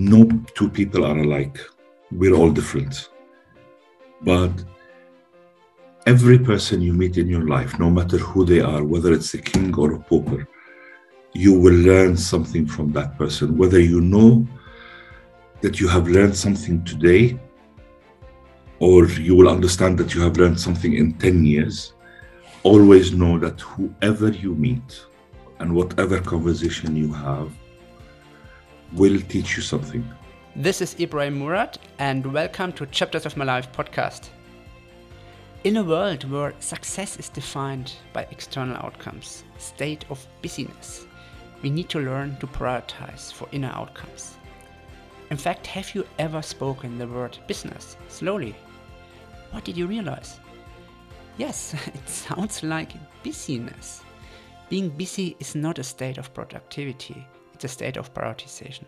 no two people are alike. We're all different. But every person you meet in your life, no matter who they are, whether it's a king or a pauper, you will learn something from that person. Whether you know that you have learned something today, or you will understand that you have learned something in 10 years, always know that whoever you meet and whatever conversation you have will teach you something. This is Ibrahim Murad, and welcome to Chapters of My Life podcast. In a world where success is defined by external outcomes, state of busyness, we need to learn to prioritize for inner outcomes. In fact, have you ever spoken the word business slowly? What did you realize? Yes, it sounds like busyness. Being busy is not a state of productivity, a state of prioritization.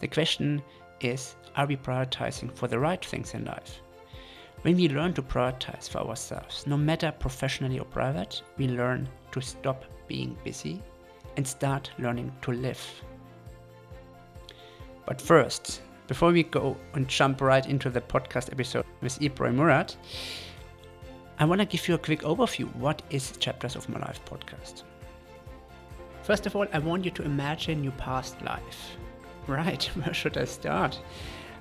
The question is are we prioritizing for the right things in life? When we learn to prioritize for ourselves, no matter professionally or private, we learn to stop being busy and start learning to live. But first, before we go and jump right into the podcast episode with Ibrahim Murad, I want to give you a quick overview. What is Chapters of My Life podcast? First of all, I want you to imagine your past life. Right, where should I start?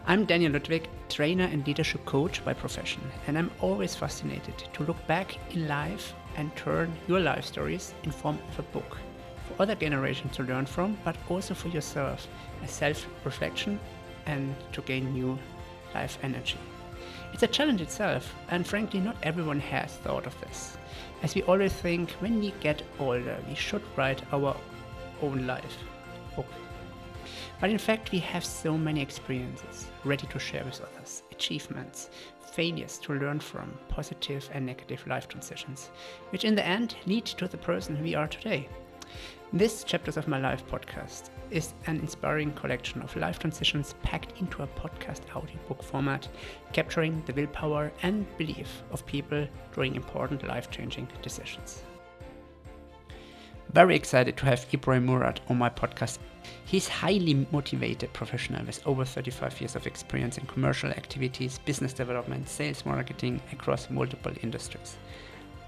I'm Daniel Ludwig, trainer and leadership coach by profession, and I'm always fascinated to look back in life and turn your life stories in form of a book for other generations to learn from, but also for yourself as self-reflection and to gain new life energy. It's a challenge itself, and frankly, not everyone has thought of this, as we always think when we get older, we should write our own life book. But in fact, we have so many experiences ready to share with others, achievements, failures to learn from, positive and negative life transitions, which in the end lead to the person we are today. This Chapters of My Life podcast is an inspiring collection of life transitions packed into a podcast audiobook format, capturing the willpower and belief of people during important life changing decisions. Very excited to have Ibrahim Murad on my podcast. He's a highly motivated professional with over 35 years of experience in commercial activities, business development, sales marketing across multiple industries.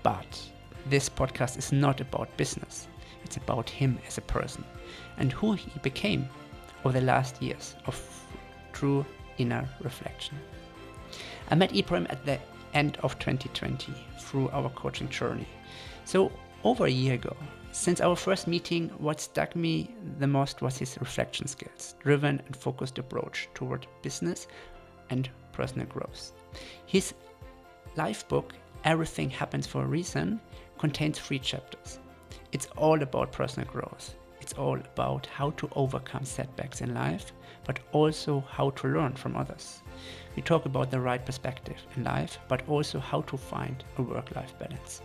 But this podcast is not about business. It's about him as a person and who he became over the last years of true inner reflection. I met Ibrahim at the end of 2020 through our coaching journey. So, over a year ago, since our first meeting, what struck me the most was his reflection skills, driven and focused approach toward business and personal growth. His life book, Everything Happens for a Reason, contains three chapters. It's all about personal growth. It's all about how to overcome setbacks in life, but also how to learn from others. We talk about the right perspective in life, but also how to find a work life balance.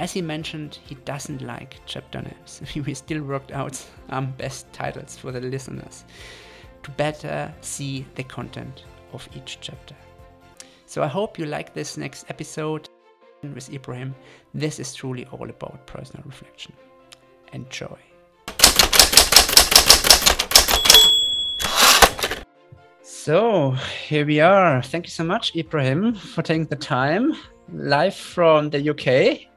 As he mentioned, he doesn't like chapter names. we still worked out some best titles for the listeners to better see the content of each chapter. So I hope you like this next episode with Ibrahim. This is truly all about personal reflection. Enjoy. So here we are. Thank you so much, Ibrahim, for taking the time live from the UK.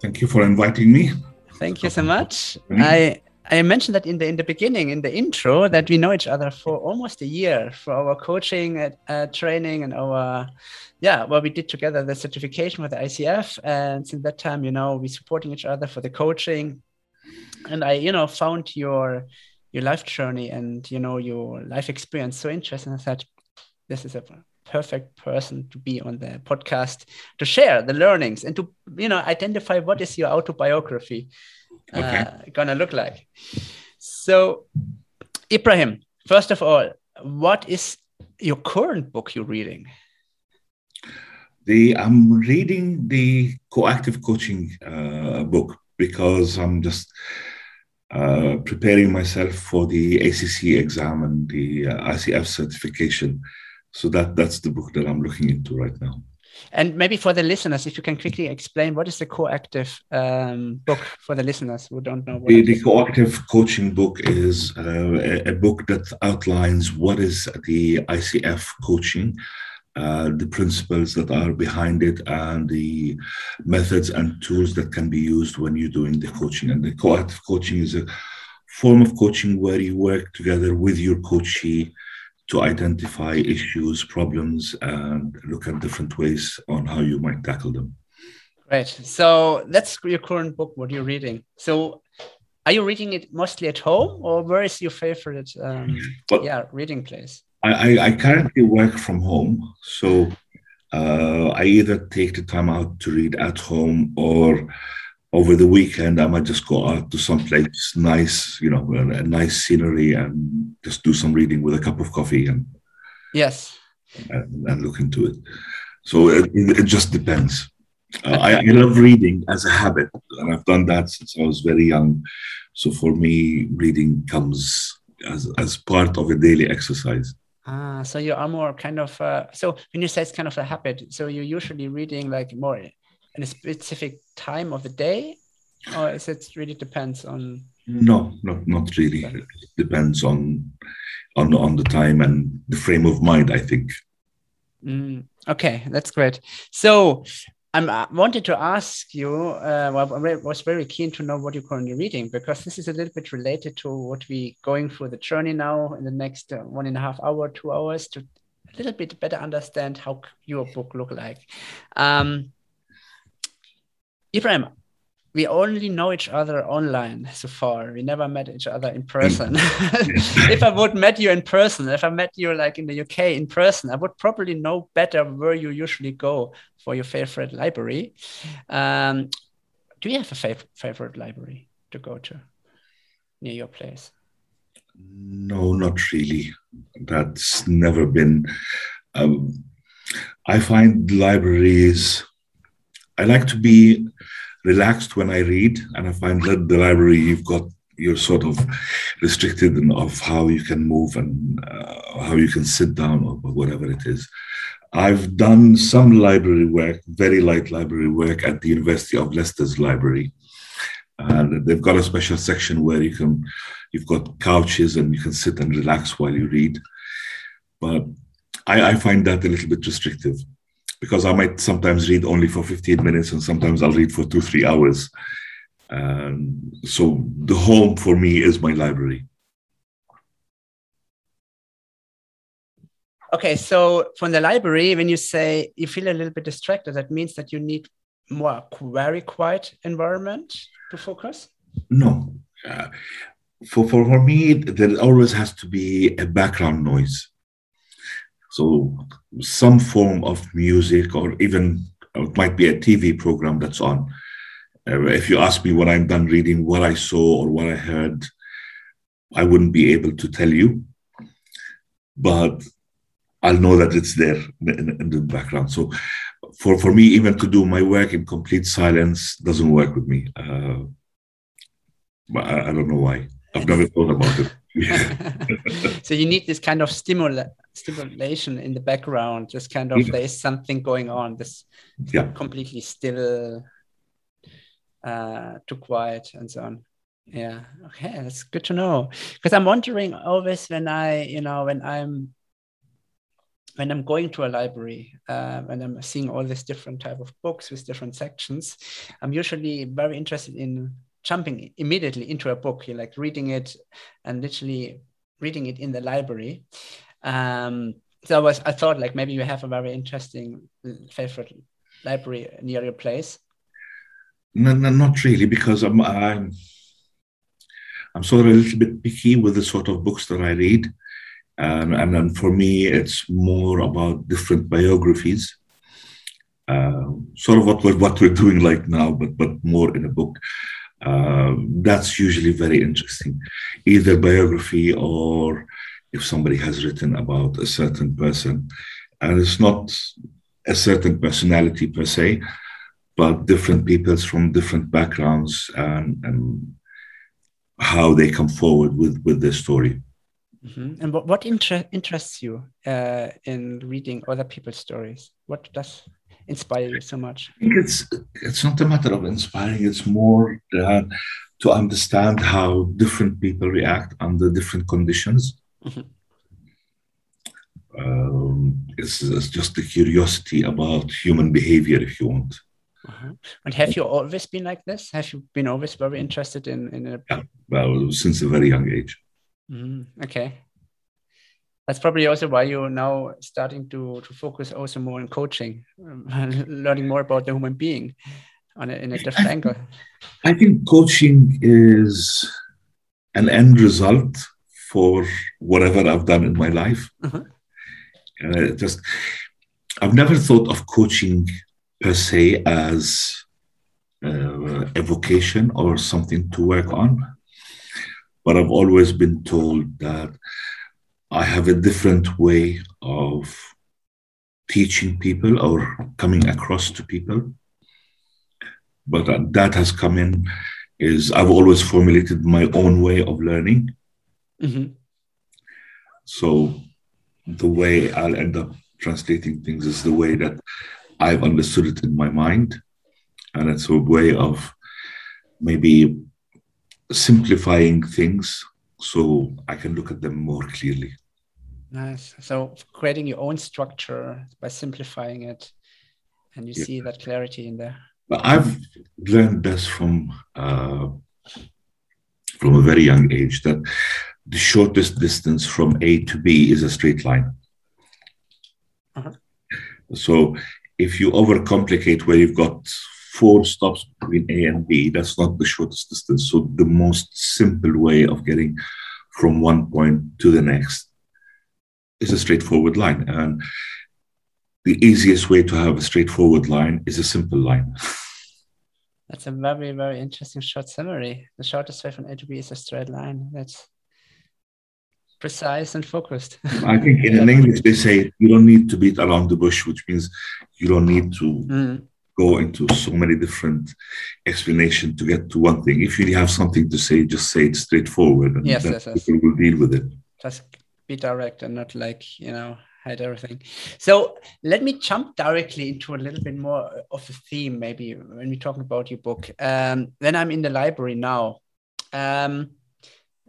Thank you for inviting me. Thank you so much. I I mentioned that in the in the beginning, in the intro, that we know each other for almost a year for our coaching, uh, training, and our yeah, well, we did together the certification with the ICF, and since that time, you know, we supporting each other for the coaching, and I, you know, found your your life journey and you know your life experience so interesting. I thought this is a perfect person to be on the podcast to share the learnings and to you know identify what is your autobiography okay. uh, gonna look like so ibrahim first of all what is your current book you're reading the i'm reading the coactive coaching uh, book because i'm just uh, preparing myself for the acc exam and the uh, icf certification so that that's the book that I'm looking into right now. And maybe for the listeners, if you can quickly explain what is the Coactive um, book for the listeners who don't know. What the, the Coactive coaching book is uh, a, a, book that outlines what is the ICF coaching, uh, the principles that are behind it, and the methods and tools that can be used when you're doing the coaching. And the Coactive coaching is a form of coaching where you work together with your coachee to identify issues, problems, and look at different ways on how you might tackle them. Right. So that's your current book. What you're reading. So, are you reading it mostly at home, or where is your favorite, um, well, yeah, reading place? I, I, currently work from home, so uh, I either take the time out to read at home or over the weekend, I might just go out to some place nice, you know, a, a, nice scenery and just do some reading with a cup of coffee and yes, and, and look into it. So it, it just depends. Uh, I, I, love reading as a habit, and I've done that since I was very young. So for me, reading comes as as part of a daily exercise. Ah, so you are more kind of uh, so when you say it's kind of a habit, so you're usually reading like more in a specific time of the day, or is it really depends on? No, not not really. It depends on on on the time and the frame of mind. I think. Mm, okay, that's great. So I wanted to ask you, uh, well, I was very keen to know what you're currently reading because this is a little bit related to what we going through the journey now in the next uh, one and a half hour, two hours to a little bit better understand how your book look like. Um, Ibrahim, we only know each other online so far. We never met each other in person. Mm. if I would met you in person, if I met you like in the UK in person, I would probably know better where you usually go for your favorite library. Um, do you have a fav favorite library to go to near your place? No, not really. That's never been. Um, I find libraries I like to be relaxed when I read, and I find that the library you've got you're sort of restricted in of how you can move and uh, how you can sit down or whatever it is. I've done some library work, very light library work at the University of Leicester's library. And they've got a special section where you can, you've got couches and you can sit and relax while you read. But I, I find that a little bit restrictive because I might sometimes read only for 15 minutes and sometimes I'll read for two, three hours. Um, so the home for me is my library. Okay, so from the library, when you say you feel a little bit distracted, that means that you need more very quiet environment to focus? No. Uh, for, for, for me, there always has to be a background noise. So some form of music, or even it might be a TV program that's on. Uh, if you ask me when I'm done reading what I saw or what I heard, I wouldn't be able to tell you, but I'll know that it's there in, in the background. So for, for me, even to do my work in complete silence doesn't work with me. Uh, I, I don't know why. I've never thought about it. so you need this kind of stimula stimulation in the background. This kind of yeah. there is something going on. This yeah. completely still, uh, too quiet and so on. Yeah. Okay, that's good to know. Because I'm wondering always when I, you know, when I'm when I'm going to a library uh, and I'm seeing all these different type of books with different sections, I'm usually very interested in jumping immediately into a book, you're like reading it and literally reading it in the library. Um, so I was, I thought like maybe you have a very interesting favorite library near your place. No, no, not really, because I'm, I'm, I'm sort of a little bit picky with the sort of books that I read. Um, and for me, it's more about different biographies. Uh, sort of what we're, what we're doing like now, but but more in a book. Uh, that's usually very interesting, either biography or if somebody has written about a certain person. And it's not a certain personality per se, but different peoples from different backgrounds and, and how they come forward with, with their story. Mm-hmm. And what, what inter- interests you uh, in reading other people's stories? What does inspire you so much? I think it's it's not a matter of inspiring. It's more uh, to understand how different people react under different conditions. Mm-hmm. Um, it's, it's, just the curiosity about human behavior, if you want. Uh-huh. And have you always been like this? Have you been always very interested in in a... Yeah, well, since a very young age. Mm, okay that's probably also why you're now starting to to focus also more on coaching, um, learning more about the human being on a, in a different I angle. I think coaching is an end result for whatever I've done in my life. Uh-huh. Uh, just, I've never thought of coaching per se as uh, a vocation or something to work on, but I've always been told that I have a different way of teaching people or coming across to people. But that has come in is I've always formulated my own way of learning. Mm-hmm. So the way I'll end up translating things is the way that I've understood it in my mind. And it's a way of maybe simplifying things so I can look at them more clearly. Nice. So creating your own structure by simplifying it, and you yeah. see that clarity in there. But I've learned this from uh, from a very young age that the shortest distance from A to B is a straight line. Uh-huh. So if you overcomplicate where you've got four stops between A and B, that's not the shortest distance. So the most simple way of getting from one point to the next is a straightforward line. And the easiest way to have a straightforward line is a simple line. That's a very, very interesting short summary. The shortest way from A to B is a straight line. That's precise and focused. I think in, in English they say you don't need to beat around the bush, which means you don't need to mm go into so many different explanations to get to one thing. If you have something to say, just say it straightforward, and yes, yes, yes. people will deal with it. Just be direct and not like you know hide everything. So let me jump directly into a little bit more of the theme, maybe when we're talking about your book. Um, when I'm in the library now, um,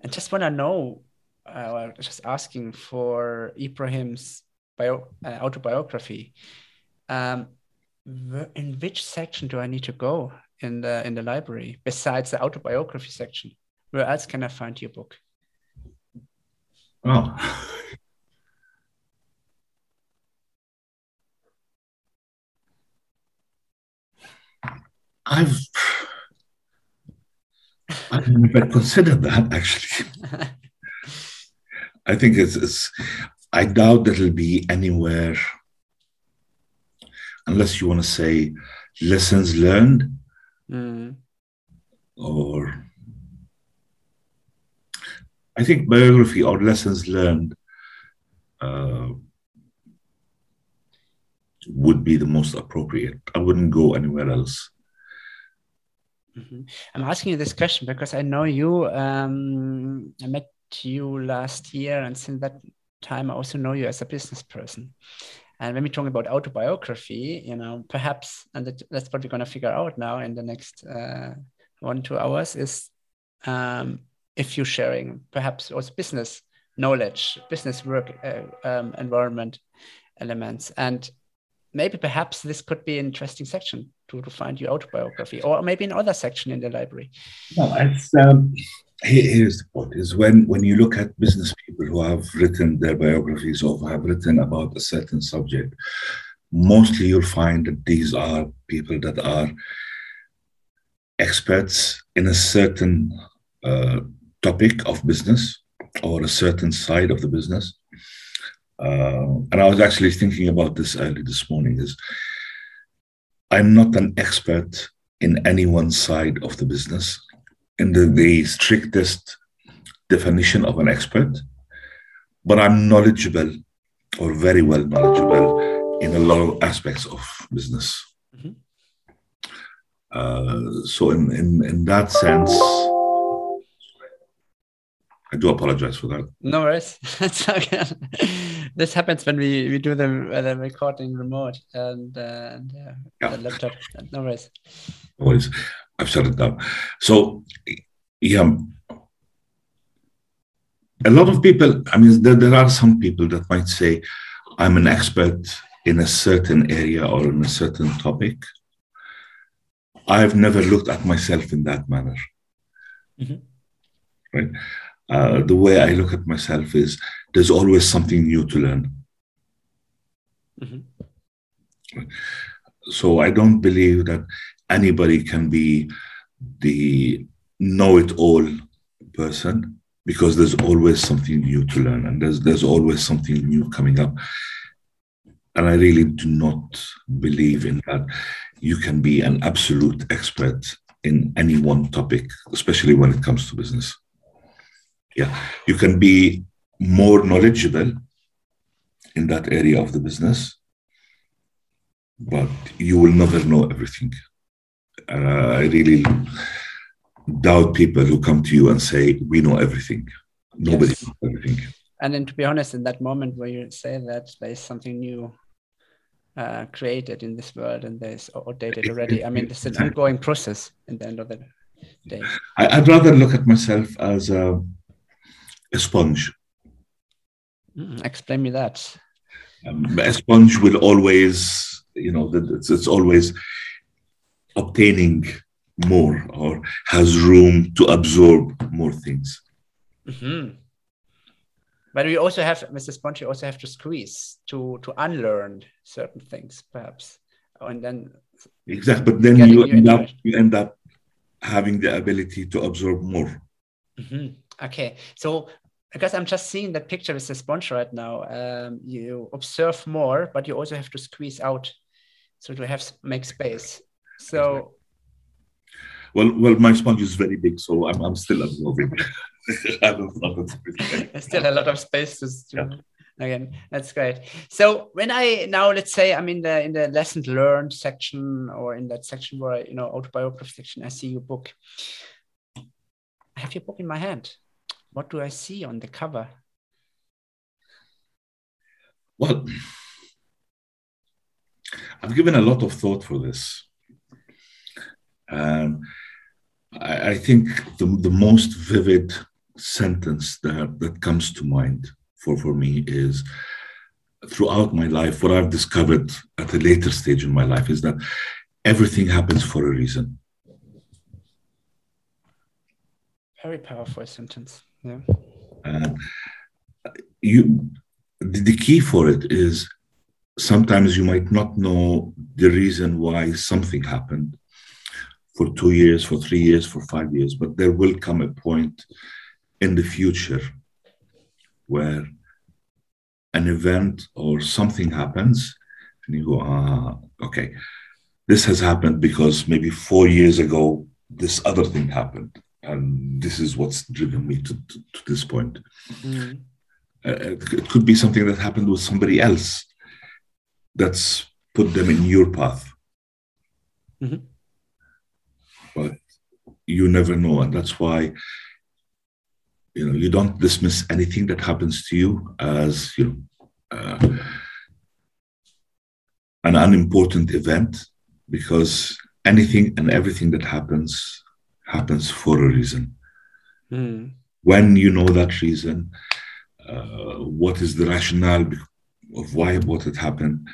I just want to know, uh, I was just asking for Ibrahim's bio, uh, autobiography. Um, in which section do I need to go in the in the library besides the autobiography section? Where else can I find your book? Oh. I've I've never considered that actually. I think it's, it's I doubt that it'll be anywhere unless you want to say lessons learned mm. or I think biography or lessons learned uh, would be the most appropriate. I wouldn't go anywhere else. Mm-hmm. I'm asking you this question because I know you. Um, I met you last year, and since that time, I also know you as a business person. And when we talk about autobiography, you know, perhaps, and that, that's what we're going to figure out now in the next uh, one two hours is um, if you're sharing perhaps also business knowledge, business work uh, um, environment elements, and maybe perhaps this could be an interesting section to, to find your autobiography, or maybe another section in the library. No, it's um, here's the point: is when when you look at business people who have written their biographies or have written about a certain subject, mostly you'll find that these are people that are experts in a certain uh, topic of business or a certain side of the business. Uh, and I was actually thinking about this early this morning is I'm not an expert in any one side of the business in the, the strictest definition of an expert, but I'm knowledgeable or very well knowledgeable in a lot of aspects of business. Mm-hmm. Uh, so in, in, in that sense, I do apologize for that. No worries. That's okay. this happens when we, we do the, uh, the recording remote and, uh, and uh, yeah. the laptop. No worries. No worries. I've shut it down. So, yeah, a lot of people, I mean, there, there are some people that might say, I'm an expert in a certain area or in a certain topic. I've never looked at myself in that manner. Mm-hmm. Right? Uh, the way I look at myself is there's always something new to learn. Mm-hmm. So I don't believe that anybody can be the know it all person because there's always something new to learn and there's there's always something new coming up and i really do not believe in that you can be an absolute expert in any one topic especially when it comes to business yeah. You can be more knowledgeable in that area of the business but you will never know everything. Uh, i really doubt people who come to you and say we know everything. Nobody yes. knows everything. And then to be honest in that moment where you say that there's something new uh, created in this world and there's outdated already. I mean it's an ongoing process in the end of the day. I, would rather look at myself as a, a sponge mm, explain me that um, a sponge will always you know it's, it's always obtaining more or has room to absorb more things. Mm-hmm. But we also have, Mr. Sponge, you also have to squeeze to to unlearn certain things, perhaps, and then exactly. But then you end up you end up having the ability to absorb more. Mm-hmm. Okay, so because I'm just seeing that picture with the sponge right now, um, you observe more, but you also have to squeeze out, so to have make space. So well, well, my sponge is very big, so I'm, I'm still absorbing. I still a lot of space to. Yeah. Again, that's great. So when I now let's say I'm in the in the lessons learned section or in that section where I, you know autobiography section, I see your book. I have your book in my hand. What do I see on the cover? Well, I've given a lot of thought for this. Um, I, I, think the, the most vivid sentence that, that comes to mind for, for me is throughout my life, what I've discovered at a later stage in my life is that everything happens for a reason. Very powerful sentence. Yeah. And you, the key for it is sometimes you might not know the reason why something happened for two years, for three years, for five years, but there will come a point in the future where an event or something happens and you go, ah, okay, this has happened because maybe four years ago, this other thing happened. And this is what's driven me to, to, to this point. Mm. Uh, it could be something that happened with somebody else that's put them in your path. Mm-hmm but you never know. And that's why you know you don't dismiss anything that happens to you as you know uh, an unimportant event because anything and everything that happens happens for a reason. Mm. When you know that reason, uh, what is the rationale of why what had happened,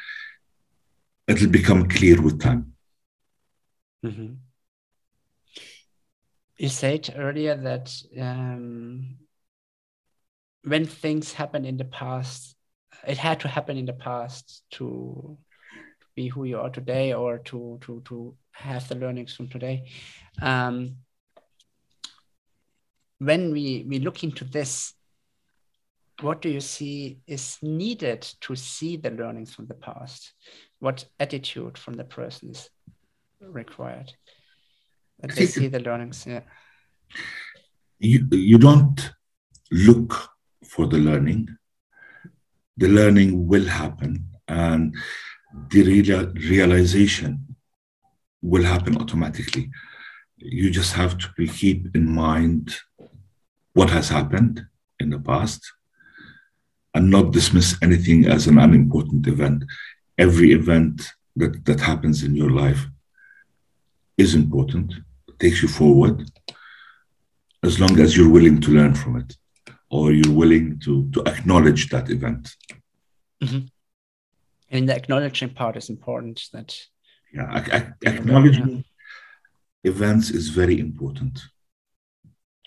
it'll become clear with time. Mm-hmm you said earlier that um, when things happen in the past, it had to happen in the past to be who you are today or to to to have the learnings from today. Um, when we we look into this, what do you see is needed to see the learnings from the past? What attitude from the person is required? That they see the learnings. Yeah. You you don't look for the learning. The learning will happen, and the real, realization will happen automatically. You just have to keep in mind what has happened in the past and not dismiss anything as an unimportant event. Every event that, that happens in your life is important, takes you forward, as long as you're willing to learn from it or you're willing to, to acknowledge that event. Mm-hmm. And the acknowledging part is important. That yeah, acknowledging yeah. events is very important.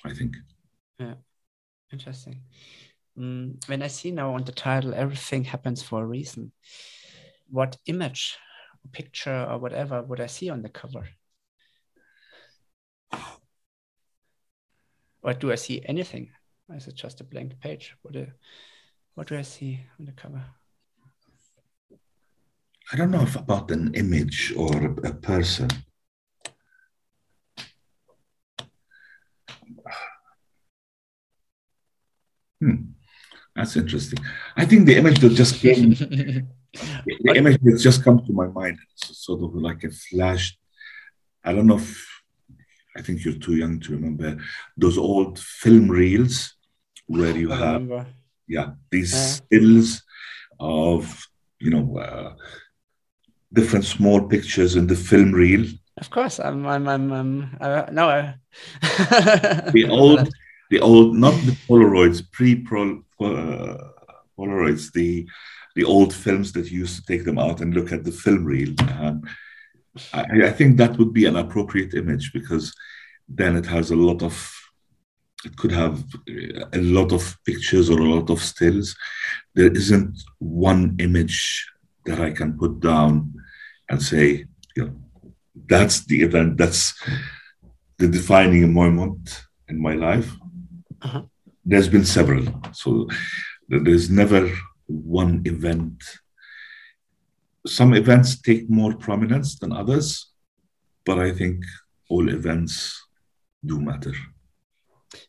I think. Yeah, interesting. Mm, when I see now on the title, everything happens for a reason. What image, picture, or whatever would I see on the cover? Or do I see anything? Is it just a blank page? What do, what do I see on the cover? I don't know if about an image or a, a person. Hmm. That's interesting. I think the image that just came, the image that just comes to my mind, is sort of like a flash. I don't know if I think you're too young to remember those old film reels where you have, yeah, these uh, stills of you know uh, different small pictures in the film reel. Of course, I'm, I'm, I'm, I'm no. I... the old, the old, not the Polaroids, pre Polaroids, the the old films that you used to take them out and look at the film reel. Um, I, I think that would be an appropriate image because then it has a lot of it could have a lot of pictures or a lot of stills. There isn't one image that I can put down and say, you know, that's the event, that's the defining moment in my life. Uh-huh. There's been several. So there's never one event. Some events take more prominence than others, but I think all events do matter.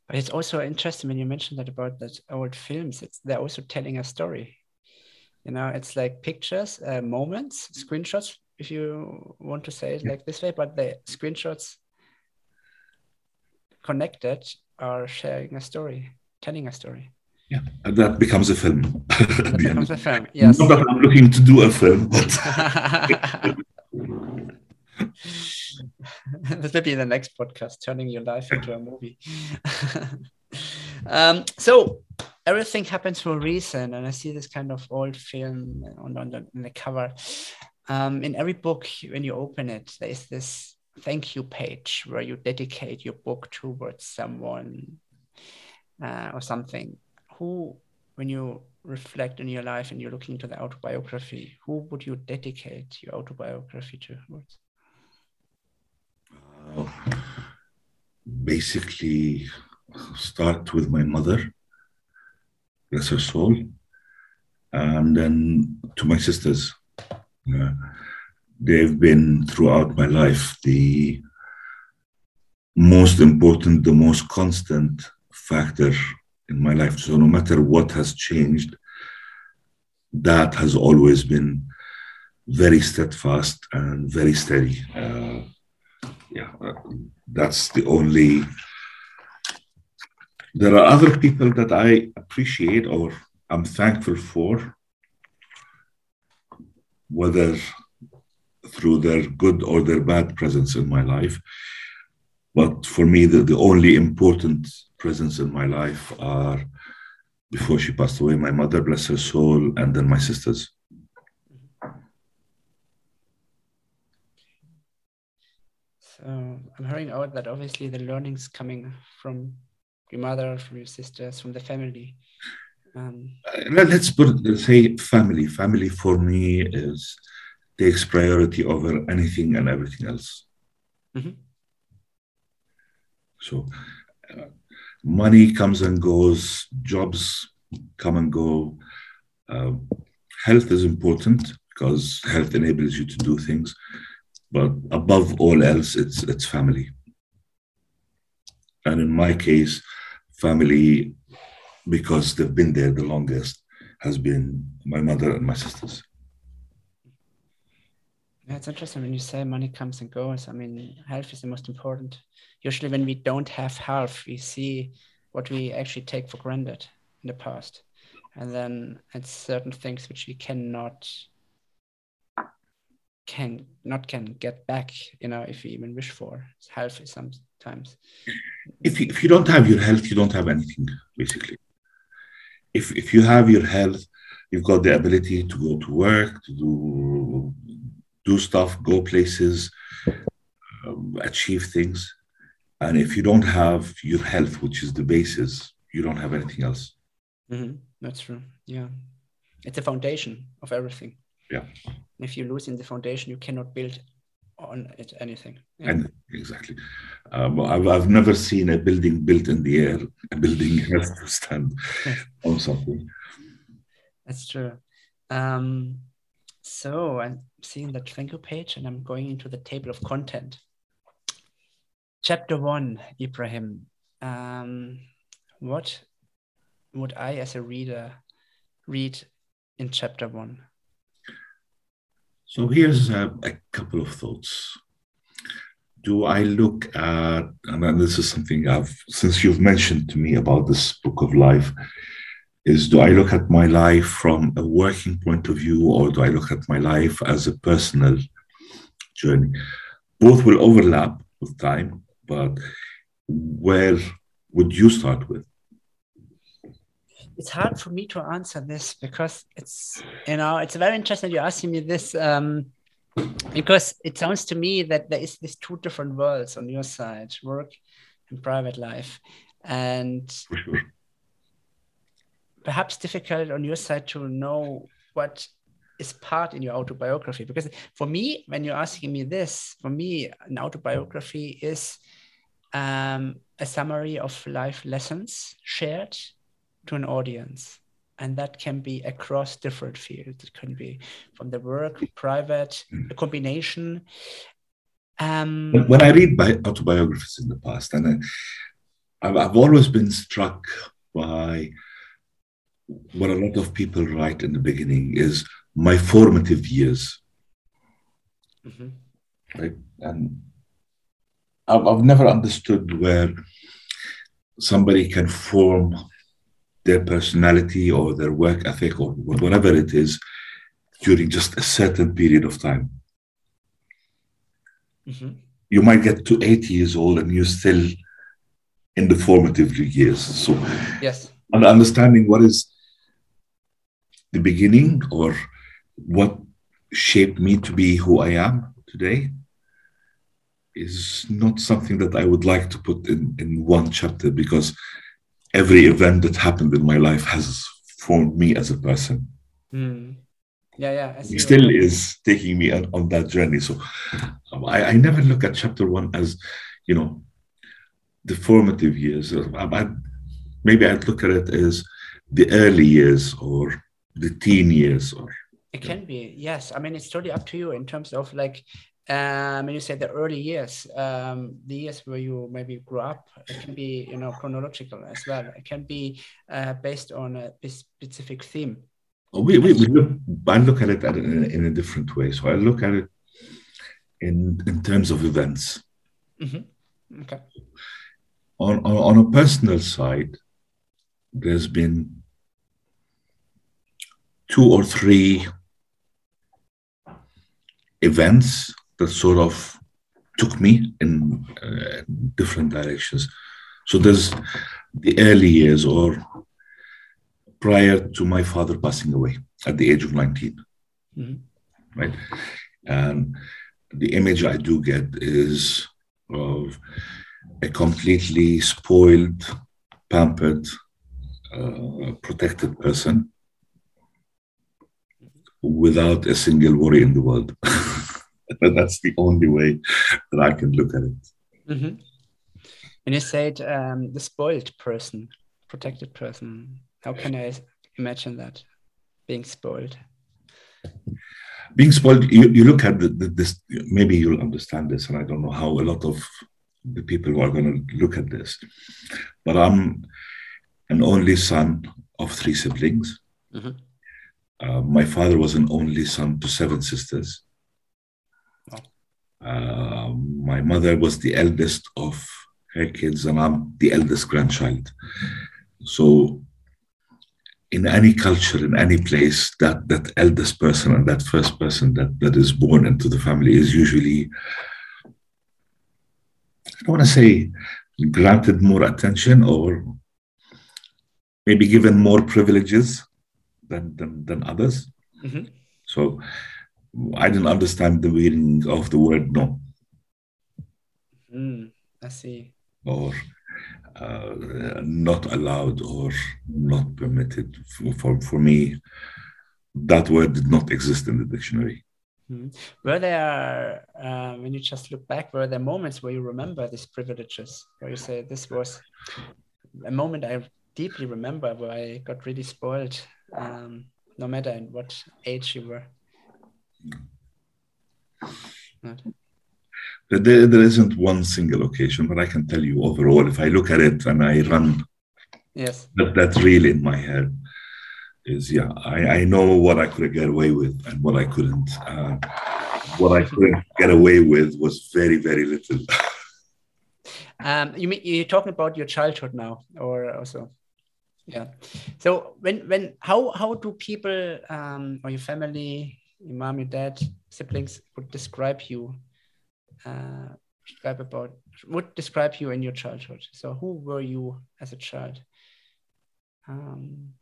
But it's also interesting when you mentioned that about that old films. It's they're also telling a story. You know, it's like pictures, uh, moments, screenshots, if you want to say it yeah. like this way. But the screenshots connected are sharing a story, telling a story. Yeah, and that becomes a film. That becomes a film. Yes. Not that I'm looking to do a film, but this will be the next podcast, turning your life into a movie. um, so everything happens for a reason, and I see this kind of old film on, on the, on the cover. Um, in every book, when you open it, there is this thank you page where you dedicate your book towards someone uh, or something. Who, when you reflect on your life and you're looking into the autobiography, who would you dedicate your autobiography towards? Uh, basically, start with my mother, bless her soul, and then to my sisters. Uh, they've been throughout my life the most important, the most constant factor in my life. So no matter what has changed, that has always been very steadfast and very steady. Uh, yeah, uh, that's the only. There are other people that I appreciate or I'm thankful for, whether through their good or their bad presence in my life. But for me, the, the only important presence in my life are before she passed away, my mother, bless her soul, and then my sisters. So I'm hearing out that obviously the learnings coming from your mother, from your sisters, from the family. Um, uh, let's put let's say family. Family for me is takes priority over anything and everything else. Mm-hmm. So, uh, money comes and goes, jobs come and go. Uh, health is important because health enables you to do things, but above all else, it's it's family. And in my case, family, because they've been there the longest, has been my mother and my sisters. Yeah, it's interesting when you say money comes and goes. I mean, health is the most important. Usually, when we don't have health, we see what we actually take for granted in the past. and then it's certain things which we cannot can not can get back you know if we even wish for it's healthy sometimes if you, if you don't have your health you don't have anything basically if if you have your health you've got the ability to go to work to do do stuff go places um, achieve things. And if you don't have your health which is the basis you don't have anything else. Mm-hmm. that's true. Yeah. It's a foundation of everything. Yeah. If you lose in the foundation you cannot build on it anything. Yeah. and exactly. Um, I've, I've never seen a building built in the air a building has to stand on something. That's true. Um, so i'm seeing the thank you page and i'm going into the table of content. Chapter one ibrahim. Um, what would i as a reader read in chapter one? So here's a, a, couple of thoughts. Do I look at, and this is something I've, since you've mentioned to me about this book of life, is do I look at my life from a working point of view or do I look at my life as a personal journey? Both will overlap with time, but where would you start with? it's hard for me to answer this because it's you know it's very interesting you're asking me this um, because it sounds to me that there is these two different worlds on your side work and private life and perhaps difficult on your side to know what is part in your autobiography. Because for me when you're asking me this for me an autobiography is um, a summary of life lessons shared to an audience. And that can be across different fields. It can be from the work private a combination. Um, when i read by autobiographies in the past and I, I've always been struck by what a lot of people write in the beginning is my formative years mm-hmm. right and I've, I've never understood where somebody can form their personality or their work ethic or whatever it is during just a certain period of time. Mm-hmm. You might get to 80 years old and you're still in the formative years. So, yes, and understanding what is the beginning or what shaped me to be who I am today is not something that I would like to put in, in one chapter because every event that happened in my life has formed me as a person. Mm. Yeah, yeah. He still is taking me on, on that journey. So um, I, I, never look at chapter one as, you know, the formative years. I, I, maybe I'd look at it as the early years or the teen years or it can be yes i mean it's totally up to you in terms of like um, and you say the early years, um, the years where you maybe grew up, it can be you know chronological as well. It can be uh, based on a specific theme. Oh, we, we, we look, I look at it in a, in a, different way. So I look at it in in terms of events. Mm-hmm. Okay. On, on on a personal side, there's been two or three events that sort of took me in uh, different directions. So there's the early years or prior to my father passing away at the age of 19. Mm-hmm. Right. And the image I do get is of a completely spoiled, pampered, uh, protected person without a single worry in the world. that's the only way that I can look at it. Mm-hmm. And you said um, the spoiled person, protected person. How can I imagine that being spoiled? Being spoiled, you, you look at the, the, this, maybe you'll understand this, and I don't know how a lot of the people who are going to look at this, but I'm an only son of three siblings. Mm-hmm. Uh, my father was an only son to seven sisters. Uh, my mother was the eldest of her kids, and I'm the eldest grandchild. So in any culture, in any place, that that eldest person and that first person that that is born into the family is usually, I don't want to say granted more attention or maybe given more privileges than than, than others. Mm-hmm. So I didn't understand the meaning of the word no. Mm, I see. Or uh, not allowed or not permitted. For, for, for, me, that word did not exist in the dictionary. Mm. Were there, uh, when you just look back, were there moments where you remember these privileges, where you say this was a moment I deeply remember where I got really spoiled, um, no matter in what age you were? Not. There, there isn't one single occasion, but I can tell you overall, if I look at it and I run yes. that, that really in my head, is yeah, I, I know what I could get away with and what I couldn't. Uh, what I couldn't get away with was very, very little. um, you mean you're talking about your childhood now, or also? Yeah. So when when how how do people um, or your family, your mom, your dad, siblings would describe you uh, describe about would describe you in your childhood. So who were you as a child? Um,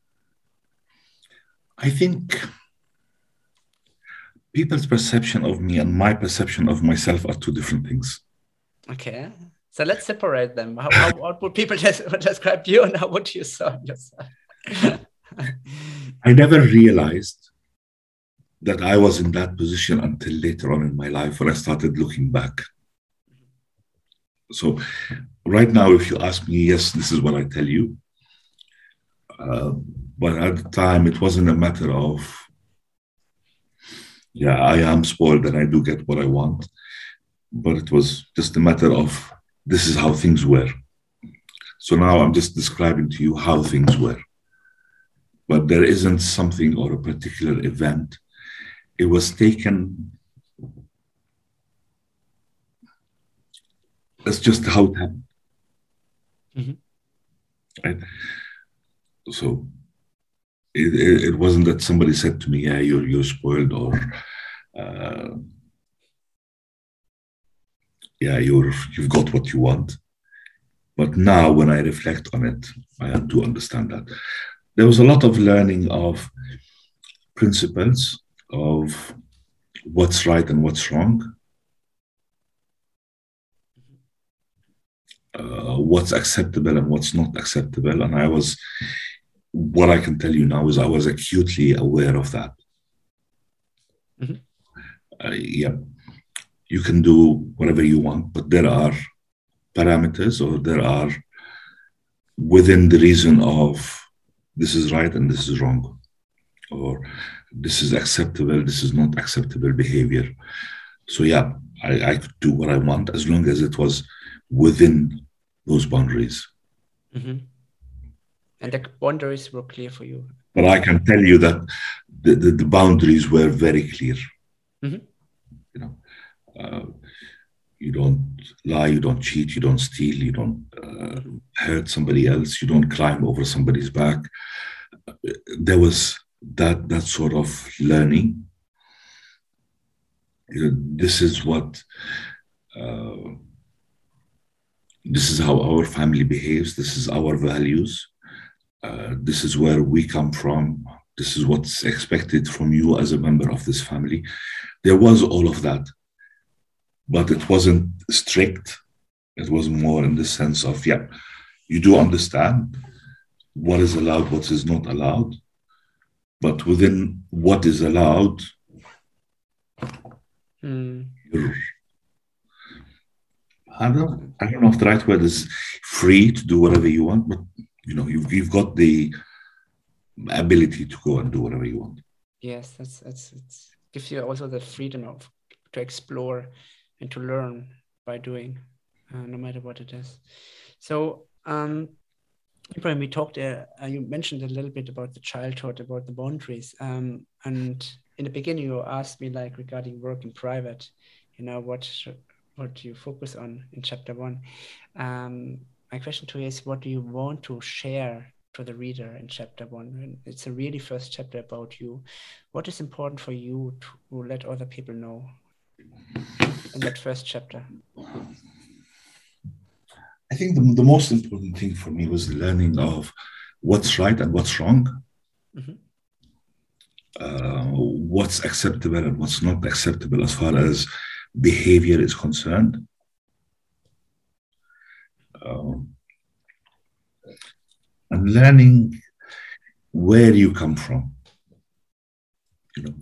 I think people's perception of me and my perception of myself are two different things. Okay. So let's separate them. How, how, how would people describe you and how would you saw yourself? I never realized that I was in that position until later on in my life when I started looking back. So, right now, if you ask me, yes, this is what I tell you. Uh, but at the time, it wasn't a matter of, yeah, I am spoiled and I do get what I want. But it was just a matter of, this is how things were. So now I'm just describing to you how things were. But there isn't something or a particular event it was taken that's just how it happened mm-hmm. right so it, it, it, wasn't that somebody said to me yeah you're you're spoiled or uh, yeah you're you've got what you want but now when i reflect on it i do understand that there was a lot of learning of principles of what's right and what's wrong, uh, what's acceptable and what's not acceptable. And I was, what I can tell you now is I was acutely aware of that. Mm-hmm. Uh, yeah, you can do whatever you want, but there are parameters or there are within the reason of this is right and this is wrong or this is acceptable, this is not acceptable behavior. So yeah, I, I could do what I want as long as it was within those boundaries. Mm-hmm. And the boundaries were clear for you. But I can tell you that the, the, the boundaries were very clear. Mm-hmm. You uh, you don't lie, you don't cheat, you don't steal, you don't uh, hurt somebody else, you don't climb over somebody's back. There was that that sort of learning. This is what uh, this is how our family behaves. This is our values. Uh, this is where we come from. This is what's expected from you as a member of this family. There was all of that, but it wasn't strict. It was more in the sense of, yeah, you do understand what is allowed, what is not allowed but within what is allowed, mm. I don't, I don't know if the right word is free to do whatever you want, but you know, you've, you've got the ability to go and do whatever you want. Yes, that's that's it gives you also the freedom of to explore and to learn by doing, uh, no matter what it is. So, um, Ibrahim, we talked, uh, uh, you mentioned a little bit about the childhood, about the boundaries. Um, and in the beginning, you asked me, like, regarding work in private, you know, what what you focus on in chapter one? Um, my question to you is, what do you want to share to the reader in chapter one. It's a really first chapter about you. What is important for you to let other people know in that first chapter? I think the, the most important thing for me was learning of what's right and what's wrong, mm-hmm. uh, what's acceptable and what's not acceptable as far as behavior is concerned. Um, and learning where you come from. You know,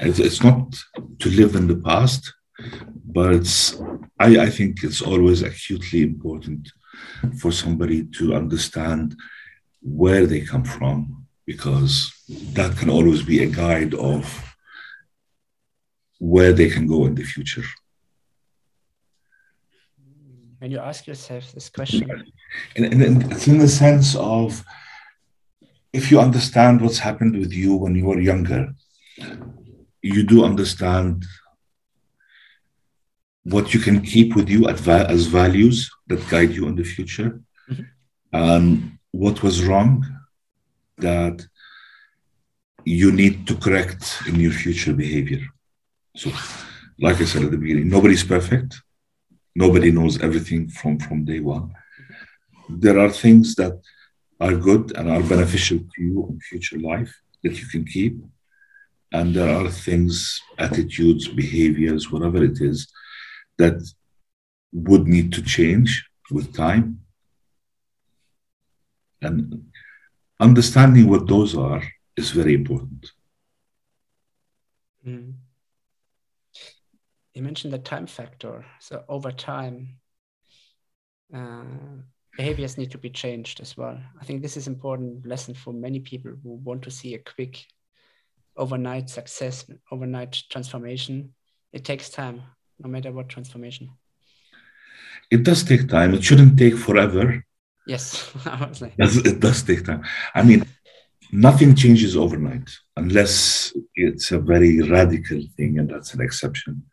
it's, it's not to live in the past, but it's, I, I think it's always acutely important for somebody to understand where they come from because that can always be a guide of where they can go in the future. When you ask yourself this question, and, and it's in the sense of if you understand what's happened with you when you were younger, you do understand what you can keep with you as values that guide you in the future, mm-hmm. and what was wrong that you need to correct in your future behavior. So, like I said at the beginning, nobody's perfect. Nobody knows everything from, from day one. There are things that are good and are beneficial to you in future life that you can keep. And there are things, attitudes, behaviors, whatever it is, that would need to change with time. And understanding what those are is very important. Mm. You mentioned the time factor. So over time, uh, behaviors need to be changed as well. I think this is important lesson for many people who want to see a quick overnight success, overnight transformation. It takes time no matter what transformation? It does take time. It shouldn't take forever. Yes, it does take time. I mean, nothing changes overnight unless it's a very radical thing, and that's an exception.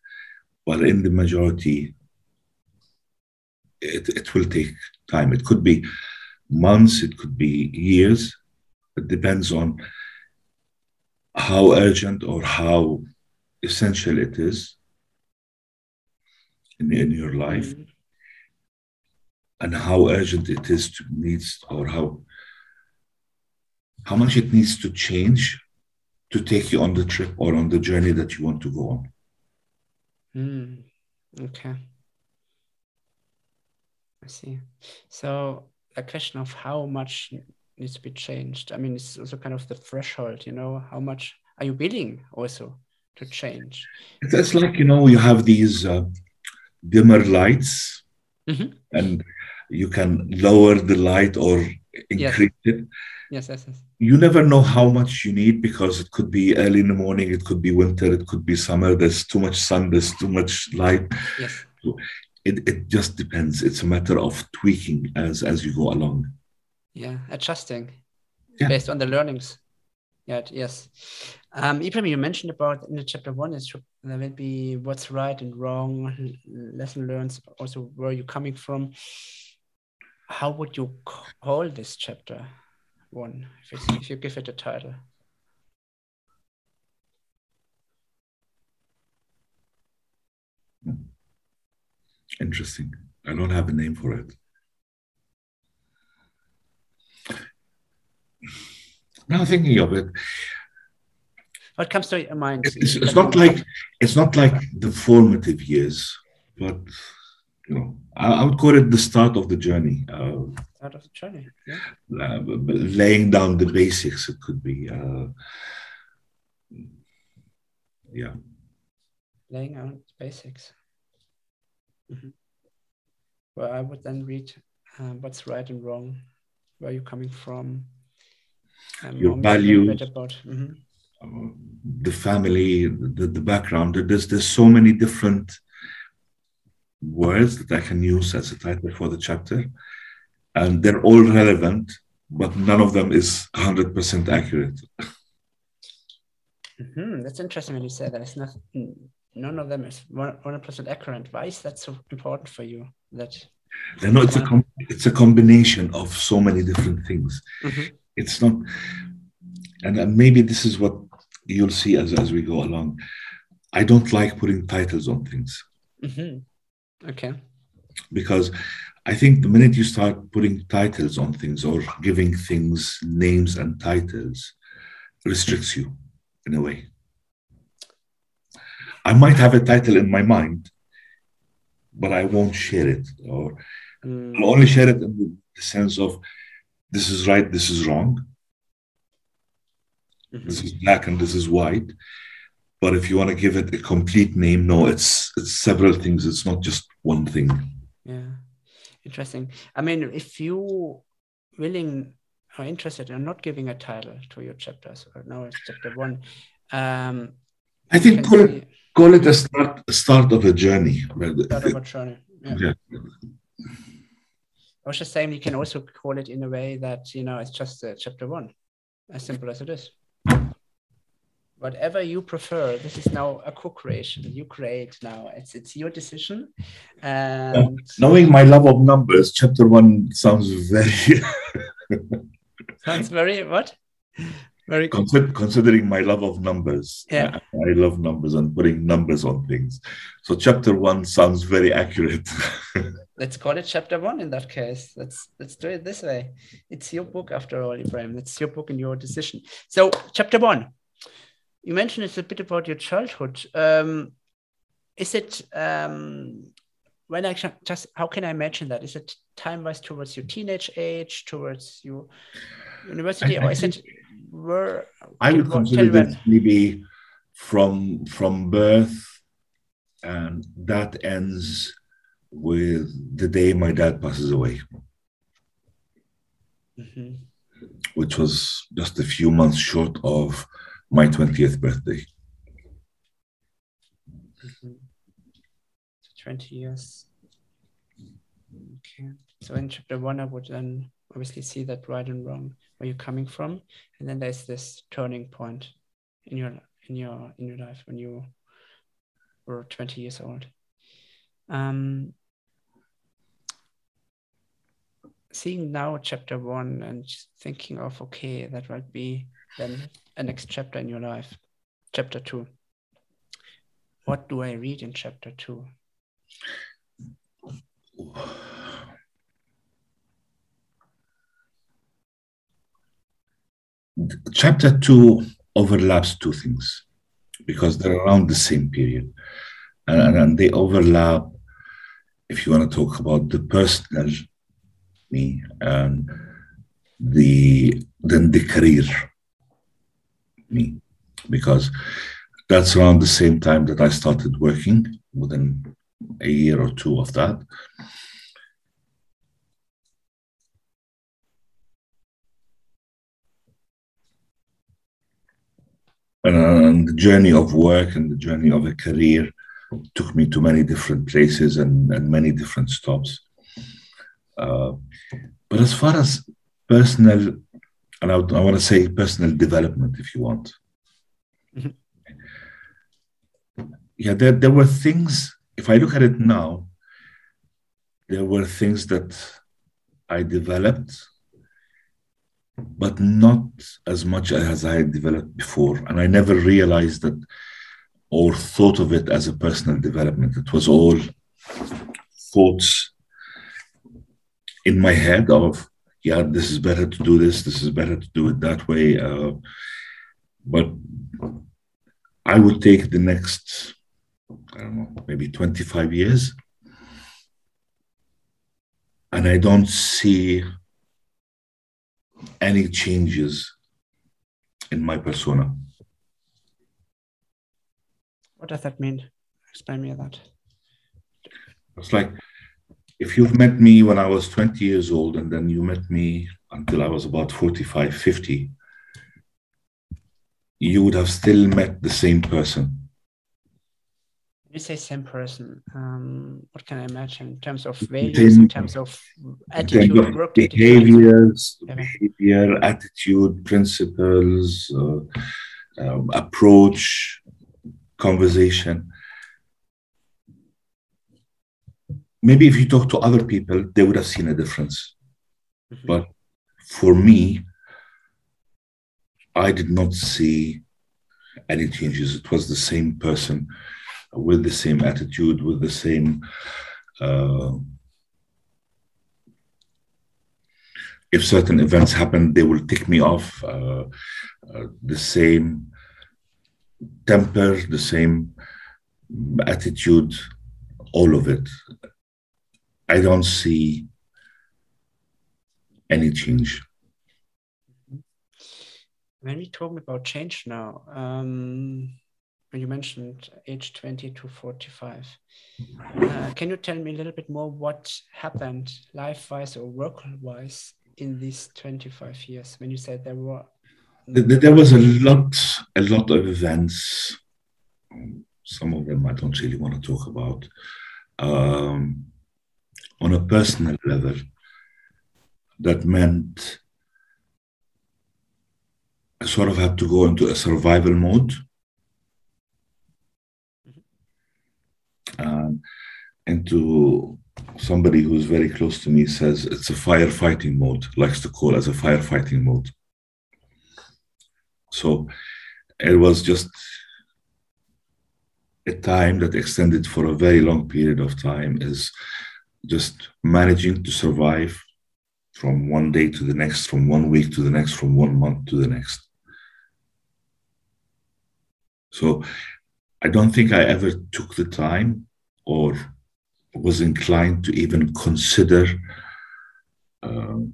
But in the majority, it, it will take time. It could be months, it could be years. It depends on how urgent or how essential it is in, in your life mm-hmm. and how urgent it is to needs or how how much it needs to change to take you on the trip or on the journey that you want to go on. Mm, okay. I see. So a question of how much needs to be changed. I mean, it's also kind of the threshold, you know, how much are you willing also to change? It's like, you know, you have these uh, dimmer lights mm-hmm. and you can lower the light or increase yes. it. Yes, yes, yes. You never know how much you need because it could be early in the morning, it could be winter, it could be summer. There's too much sun, there's too much light. Yes. So it, it just depends. It's a matter of tweaking as as you go along. Yeah, adjusting yeah. based on the learnings. Yeah, yes. Um, Ibrahim, you mentioned about in the chapter one, is there will be what's right and wrong, lesson learned, also where you're coming from. How would you call this chapter one if, if you give it a title? Interesting. I don't have a name for it. Now thinking of it, what comes to your mind? It's, it's not like it's not like the formative years, but you know, I, I would call it the start of the journey. Uh, start of the journey. Yeah. Uh, laying down the basics. It could be. Uh, yeah. Laying out basics. Mm-hmm. Well, I would then read uh, what's right and wrong, where you're coming from, your values. Mm-hmm the family, the, the background. There's there's so many different words that I can use as a title for the chapter, and they're all relevant, but none of them is 100% accurate. Mm-hmm. That's interesting when you say that. It's not none of them is 100% accurate. Why is that so important for you? That know it's a com- it's a combination of so many different things. Mhm. It's not, and maybe this is what you'll see as as we go along. I don't like putting titles on things Mhm. Okay. because I think the minute you start putting titles on things or giving things names and titles, restricts you in a way. I might have a title in my mind, but I won't share it, or Mm, I'll only share it in the sense of this is right, this is wrong, mhm. this is black and this is white. But if you want to give it a complete name, no, it's it's several things. It's not just one thing. Yeah, interesting. I mean, if you willing or interested in not giving a title to your chapters, or now it's chapter one, um, I think call it see call it a start a start of a journey. start of a journey. Yeah. Yeah. I was just saying you can also call it in a way that you know it's just uh, chapter one, as simple as it is. Whatever you prefer, this is now a co-creation. You create now. It's it's your decision, and Knowing my love of numbers, chapter one sounds very sounds very what? Very good. Consider, considering my love of numbers. Yeah. I, I love numbers and putting numbers on things. So chapter one sounds very accurate. Let's call it chapter one in that case. Let's let's do it this way. It's your book after all, Ibrahim. It's your book and your decision. So chapter one. You mentioned it's a bit about your childhood. Um, is it um, when I just how can I imagine that? Is it time wise towards your teenage age, towards your university, I- or I is it where I would consider that maybe from from birth, and that ends with the day my dad passes away, Mhm. which was just a few months short of my 20th birthday. Mhm. 20 years. Okay. So in chapter one, I would then obviously see that right and wrong, where you're coming from. And then there's this turning point in your in your in your life when you were 20 years old. Um seeing now chapter one and thinking of okay, that might be then a next chapter in your life. Chapter two. What do I read in chapter two? Chapter two overlaps two things because they're around the same period, and, and they overlap. If you want to talk about the personal me and the then the career me, because that's around the same time that I started working within a year or two of that. and the journey of work and the journey of a career took me to many different places and, and many different stops. Uh, but as far as personal, and I, I want to say personal development, if you want. Mhm. Yeah, there, there were things, if I look at it now, there were things that I developed but not as much as I had developed before. And I never realized that or thought of it as a personal development. It was all thoughts in my head of, yeah, this is better to do this, this is better to do it that way. Uh, but I would take the next, I don't know, maybe 25 years. And I don't see any changes in my persona. What does that mean? Explain me that. It's like if you've met me when I was 20 years old and then you met me until I was about 45, 50, you would have still met the same person. You say same person, um, what can I imagine in terms of values, in terms of attitude, terms of attitude? behaviors, behavior, attitude, principles, uh, um, approach, conversation. maybe if you talk to other people, they would have seen a difference. Mhm. But for me, I did not see any changes. It was the same person with the same attitude, with the same. Uh, if certain events happen, they will tick me off. Uh, uh, the same temper, the same attitude, all of it. I don't see any change. When we talk about change now, um, when you mentioned age 20 to 45, uh, can you tell me a little bit more what happened life wise or work wise in these 25 years when you said there were There was a lot, a lot of events. Some of them I don't really want to talk about. Um, on a personal level, that meant I sort of had to go into a survival mode. Um, into somebody who's very close to me says it's a firefighting mode, likes to call as a firefighting mode. So it was just a time that extended for a very long period of time is just managing to survive from one day to the next, from one week to the next, from one month to the next. So I don't think I ever took the time or was inclined to even consider um,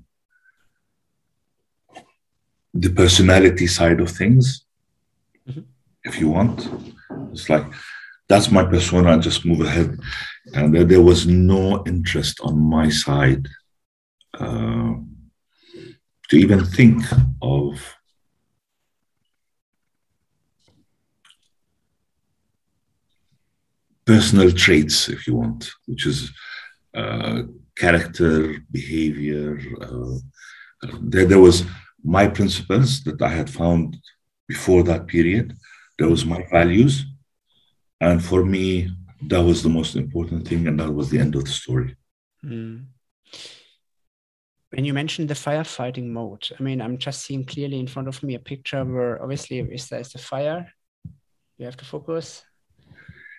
the personality side of things, Mhm. if you want. It's like that's my persona, just move ahead. And there, there was no interest on my side uh, to even think of personal traits, if you want, which is uh, character, behavior. Uh, there, there was my principles that I had found before that period. There was my values, and for me, that was the most important thing, and that was the end of the story. Mm. When you mentioned the firefighting mode, I mean, I'm just seeing clearly in front of me a picture where obviously if there's a fire, you have to focus,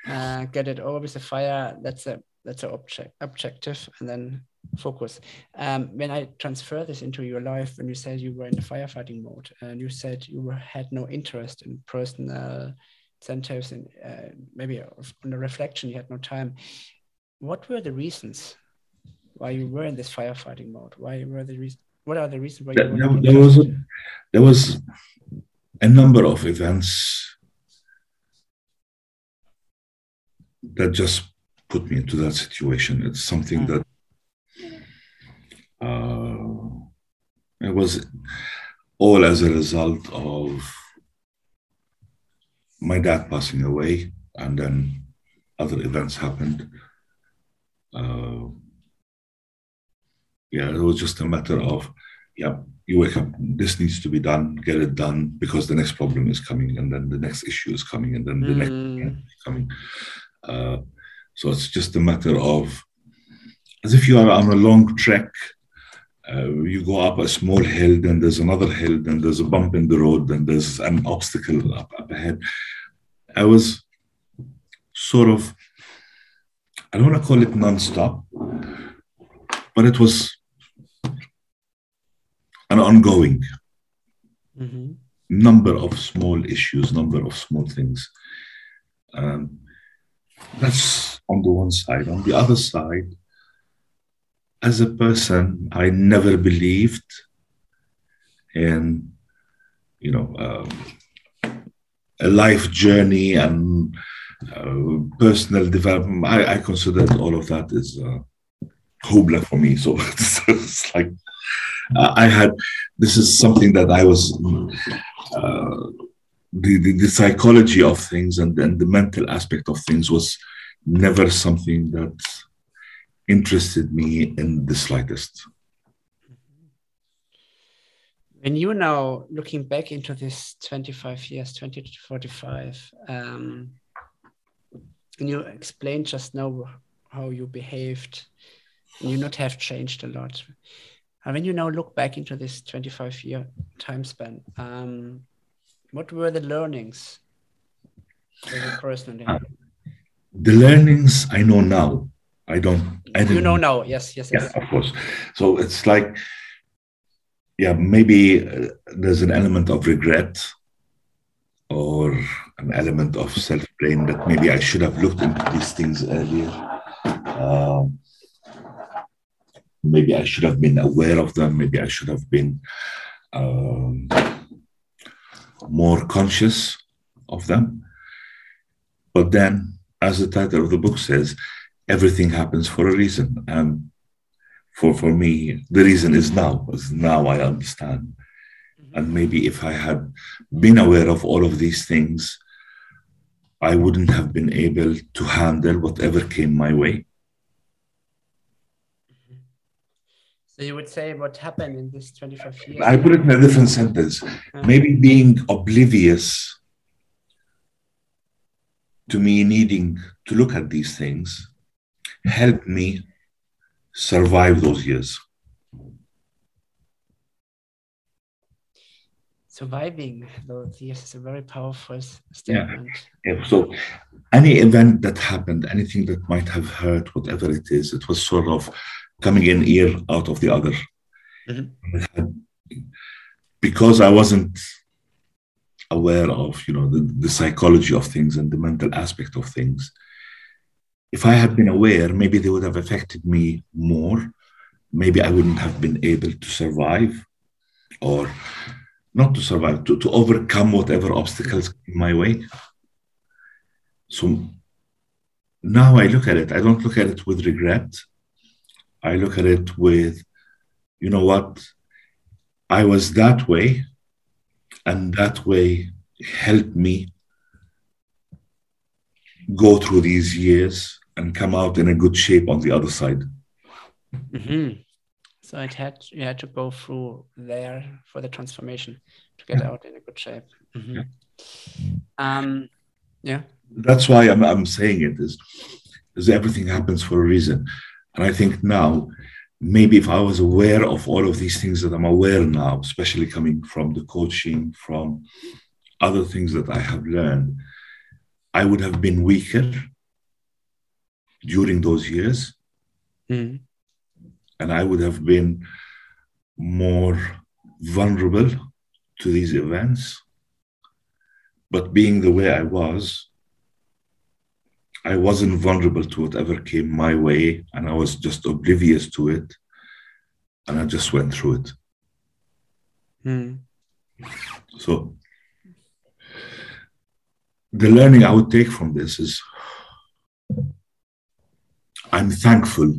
uh, get it over with the fire. That's a that's an object objective, and then focus. Um, when I transfer this into your life, when you said you were in the firefighting mode, and you said you were, had no interest in personal incentives and uh, maybe on the reflection, you had no time. What were the reasons why you were in this firefighting mode? Why were the reasons? What are the reasons why you There, were there, there was a, there was a number of events that just put me into that situation. It's something Mm. that uh, it was all as a result of my dad passing away, and then other events happened. Uh, yeah, it was just a matter of, yeah, you wake up, this needs to be done, get it done, because the next problem is coming, and then the next issue is coming, and then the next Mm, is coming. Uh, so it's just a matter of, as if you are on a long trek. Uh, you go up a small hill, then there's another hill, then there's a bump in the road, then there's an obstacle up, up ahead. I was sort of, I don't want to call it non-stop, but it was an ongoing mhm. number of small issues, number of small things. Um, that's on the one side. On the other side, as a person, I never believed in, you know, um, a life journey and uh, personal development. I, I consider all of that is uh, hobla for me. So it's, it's like uh, I had. This is something that I was. Uh, the, the, the psychology of things and, and the mental aspect of things was never something that interested me in the slightest. When you're now looking back into this 25 years, 20 to 45, um, can you explain just now how you behaved and you not have changed a lot and when you now look back into this 25 year time span um, what were the learnings you personally the learnings i know now i don't I you know now yes yes, yes. yeah of course so it's like yeah maybe uh, there's an element of regret or an element of self blame that maybe I should have looked into these things earlier. Um, maybe I should have been aware of them. Maybe I should have been um, more conscious of them. But then, as the title of the book says, everything happens for a reason. And for, for me, the reason is now, is now I understand mm-hmm. and maybe if I had been aware of all of these things, I wouldn't have been able to handle whatever came my way. Mm-hmm. So you would say what happened in this 25 years? I put it in a different sentence. Uh-huh. Maybe being oblivious to me needing to look at these things helped me survive those years. surviving those years is a very powerful statement. Yeah. yeah. So any event that happened, anything that might have hurt, whatever it is, it was sort of coming in ear out of the other. Mm-hmm. Because I wasn't aware of, you know, the, the psychology of things and the mental aspect of things. If I had been aware, maybe they would have affected me more. Maybe I wouldn't have been able to survive or not to survive, to, to overcome whatever obstacles in my way. So now I look at it, I don't look at it with regret. I look at it with, you know what, I was that way, and that way helped me go through these years and come out in a good shape on the other side. Mm-hmm. So it had you had to go through there for the transformation to get yeah. out in a good shape. Mm-hmm. Yeah. Um, yeah. That's why I'm I'm saying it is is everything happens for a reason, and I think now maybe if I was aware of all of these things that I'm aware now, especially coming from the coaching, from other things that I have learned, I would have been weaker during those years. Mm and I would have been more vulnerable to these events. But being the way I was, I wasn't vulnerable to whatever came my way, and I was just oblivious to it, and I just went through it. Mm. So, the learning I would take from this is I'm thankful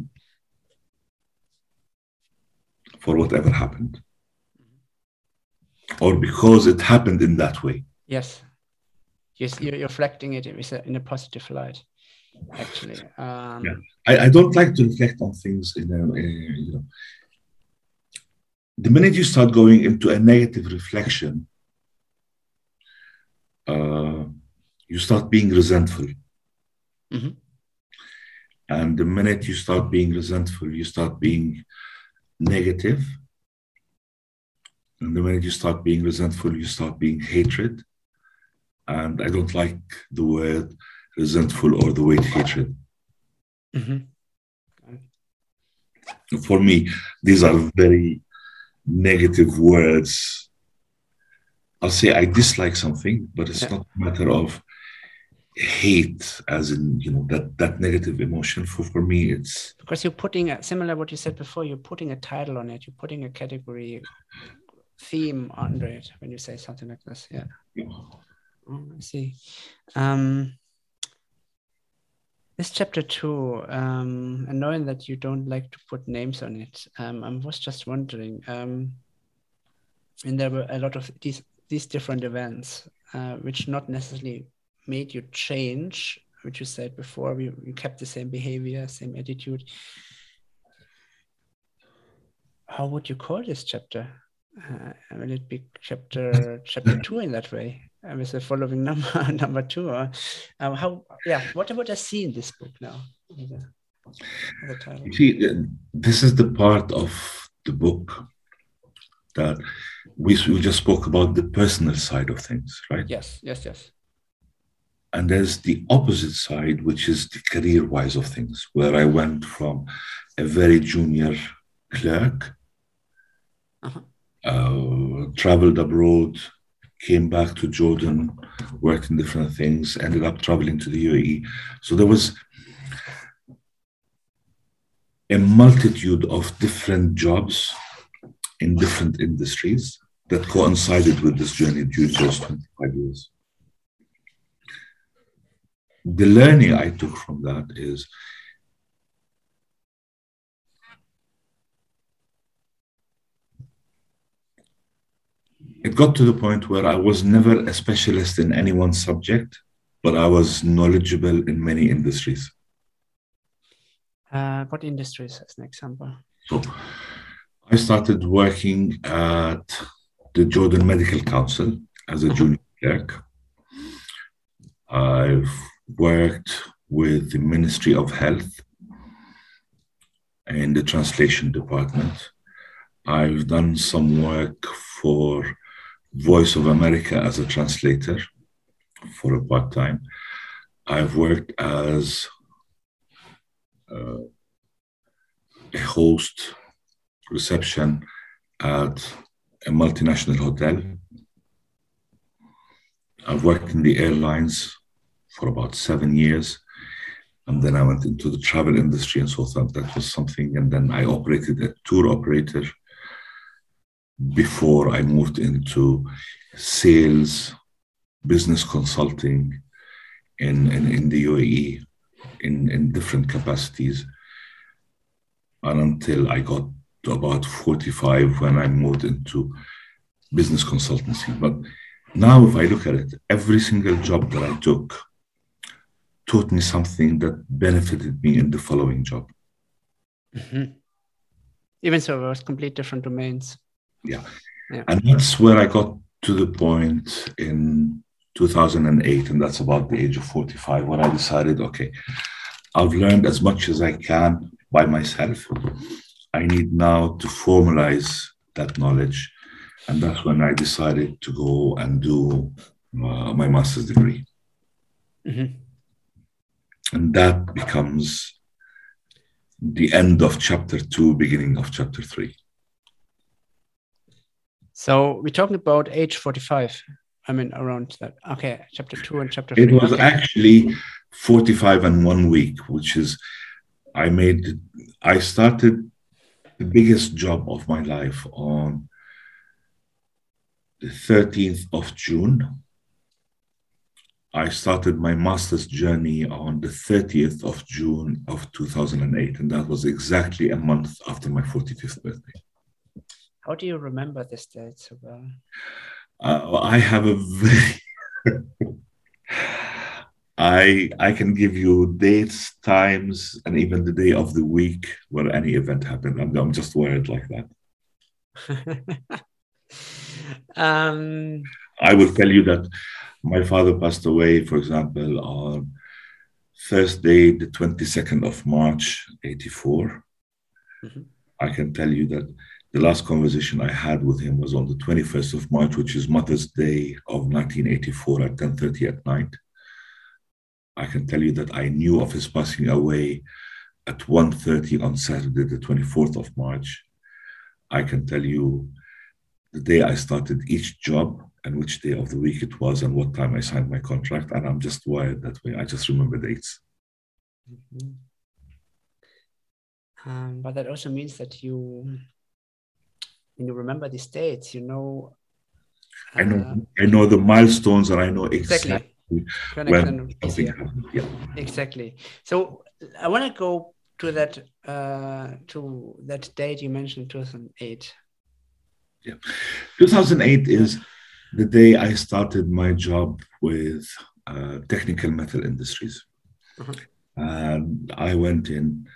for whatever happened. Or because it happened in that way. Yes. Yes you're reflecting it in a positive light actually. Um, yeah. I, I, don't like to reflect on things in a, a, you know. The minute you start going into a negative reflection uh, you start being resentful. Mm-hmm. And the minute you start being resentful you start being negative. And the minute you start being resentful, you start being hatred. And I don't like the word resentful or the word hatred. Mm-hmm. For me, these are very negative words. I'll say I dislike something, but it's yeah. not a matter of hate as in you know that that negative emotion. For for me it's because you're putting a, similar what you said before you're putting a title on it you're putting a category theme under it when you say something like this yeah, yeah. Oh, i see. Um this chapter two um and knowing that you don't like to put names on it um i was just wondering um and there were a lot of these these different events uh, which not necessarily made you change, which you said before, you, you kept the same behavior, same attitude. How would you call this chapter? Uh, will it be chapter chapter two in that way? Uh, with the following number number two, or um, how? Yeah, what would I see in this book now? You see, this is the part of the book that we, we just spoke about the personal side of things, right? Yes, yes, yes. And there's the opposite side, which is the career wise of things, where I went from a very junior clerk, uh-huh. uh, traveled abroad, came back to Jordan, worked in different things, ended up traveling to the UAE. So there was a multitude of different jobs in different industries that coincided with this journey during those 25 years. The learning I took from that is it got to the point where I was never a specialist in any one subject, but I was knowledgeable in many industries. Uh, what industries, as an example? So, I started working at the Jordan Medical Council as a uh-huh. junior clerk. I've worked with the Ministry of Health in the translation department. I've done some work for Voice of America as a translator for a part time. I've worked as uh, a host reception at a multinational hotel. I've worked in the airlines for about seven years. And then I went into the travel industry and so thought that was something. And then I operated a tour operator before I moved into sales, business consulting in, in, in the UAE in, in different capacities. And until I got to about 45 when I moved into business consultancy. But now, if I look at it, every single job that I took taught me something that benefited me in the following job. Mm-hmm. Even so, it was complete different domains. Yeah. yeah. And that's where I got to the point in 2008, and that's about the age of 45, when I decided, okay, I've learned as much as I can by myself. I need now to formalize that knowledge. And that's when I decided to go and do uh, my master's degree. Mm-hmm. And that becomes the end of chapter two, beginning of chapter three. So we're talking about age 45. I mean, around that. Okay, chapter two and chapter three. It was okay. actually 45 and one week, which is, I made, I started the biggest job of my life on the 13th of June. I started my master's journey on the 30th of June of 2008, and that was exactly a month after my 45th birthday. How do you remember this date so well? Uh, I have a very I I can give you dates, times, and even the day of the week where any event happened. I'm, I'm just wired like that. um, I will tell you that my father passed away, for example, on Thursday, the 22nd of March, 84. Mm-hmm. I can tell you that the last conversation I had with him was on the 21st of March, which is Mother's Day of 1984 at 10:30 at night. I can tell you that I knew of his passing away at 1.30 on Saturday, the 24th of March. I can tell you the day I started each job and which day of the week it was and what time I signed my contract. And I'm just wired that way. I just remember dates. Mm-hmm. Um, but that also means that you, when you remember these dates, you know. Uh, I know. I know the milestones, and I know exactly, exactly when Yeah. Exactly. So I want to go to that uh, to that date you mentioned, 2008. Yeah, 2008 is the day I started my job with uh, Technical Metal Industries. Uh-huh. And I went in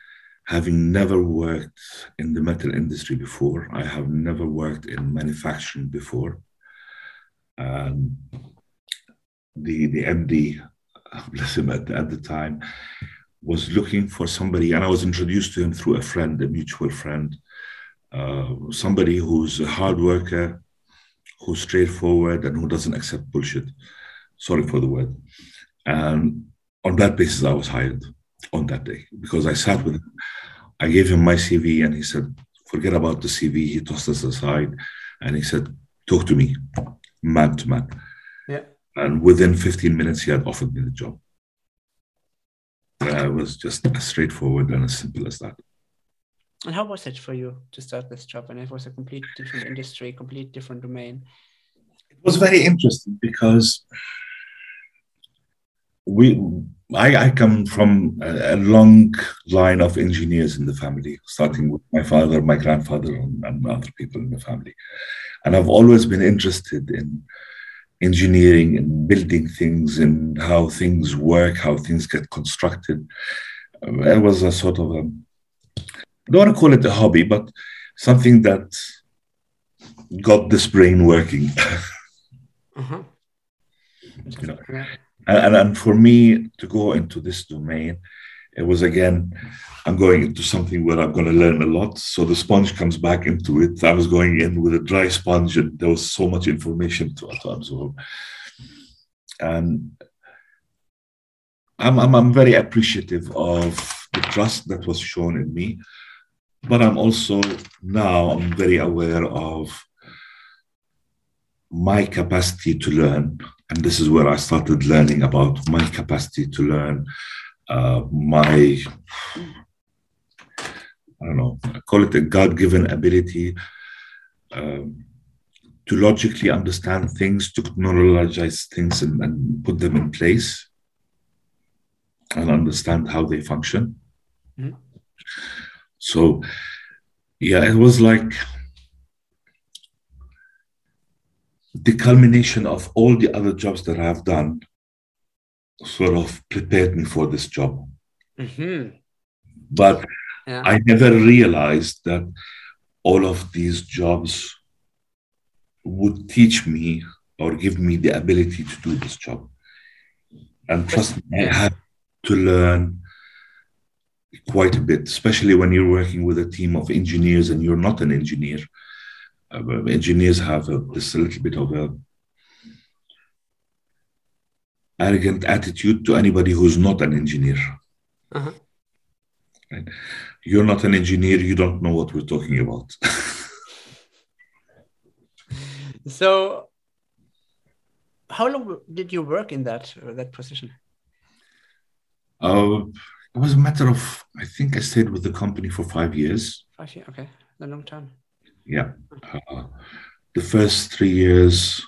having never worked in the metal industry before. I have never worked in manufacturing before. Um, the the MD, bless him, at, at the time, was looking for somebody, and I was introduced to him through a friend, a mutual friend, uh, somebody who's a hard worker, who's straightforward, and who doesn't accept bullshit. Sorry for the word. And on that basis, I was hired on that day because I sat with him. I gave him my CV, and he said, "Forget about the CV." He tossed us aside, and he said, "Talk to me, man to man." Yeah. And within 15 minutes, he had offered me the job. Uh, it was just as straightforward and as simple as that. And how was it for you to start this job? And it was a complete different industry, complete different domain. It was very interesting because we, I, I come from a, a long line of engineers in the family, starting with my father, my grandfather, and, and other people in the family, and I've always been interested in engineering and building things and how things work, how things get constructed. It was a sort of a, don't want to call it a hobby, but something that got this brain working. Uh-huh. You know. And, and for me to go into this domain, it was again, I'm going into something where I'm going to learn a lot. So the sponge comes back into it. I was going in with a dry sponge, and there was so much information to, to absorb. And I'm, I'm, I'm very appreciative of the trust that was shown in me. But I'm also now I'm very aware of my capacity to learn. And this is where I started learning about my capacity to learn, uh, my I don't know, I call it a God given ability um, to logically understand things, to chronologize things and, and, put them in place and understand how they function. Mhm. So, yeah, it was like the culmination of all the other jobs that I've done sort of prepared me for this job. Mm-hmm. But Yeah. I never realized that all of these jobs would teach me or give me the ability to do this job. And trust me, I had to learn quite a bit, especially when you're working with a team of engineers and you're not an engineer. Uh, engineers have a, this little bit of a arrogant attitude to anybody who's not an engineer. Uh-huh. Right? You're not an engineer, you don't know what we're talking about. So, how long did you work in that uh, that position? uh, it was a matter of, I think I stayed with the company for five years. Five years. Okay, a long time. Yeah. Uh, the first three years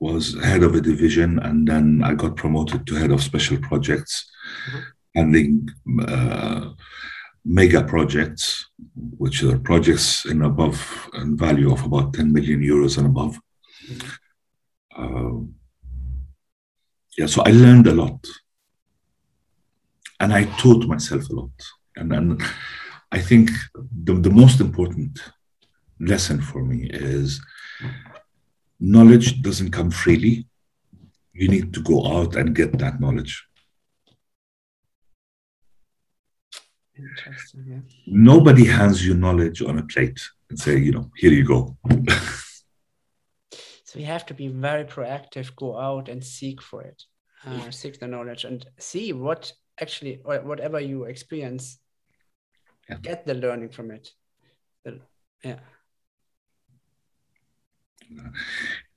was head of a division, and then I got promoted to head of special projects, Mhm. handling uh, mega projects, which are projects in above in value of about 10 million euros and above. Uh, yeah, so I learned a lot, and I taught myself a lot, and then I think the, the most important lesson for me is knowledge doesn't come freely. You need to go out and get that knowledge. Interesting. Yeah. Nobody hands you knowledge on a plate and say, you know, here you go. So you have to be very proactive, go out and seek for it, uh, seek the knowledge and see what actually, whatever you experience, Yeah. get the learning from it. The- yeah.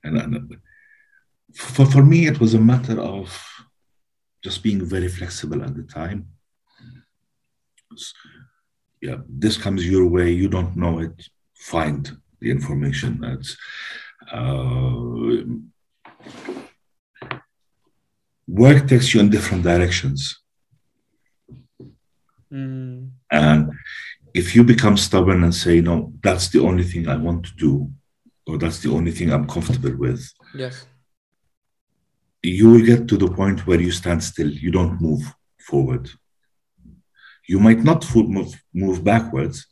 and, and for, for me, it was a matter of just being very flexible at the time. Yeah, this comes your way, you don't know it, find the information. That's uh, work takes you in different directions. Mm, And if you become stubborn and say, no, that's the only thing I want to do, or that's the only thing I'm comfortable with, yes. you will get to the point where you stand still. You don't move forward. You might not move, move backwards,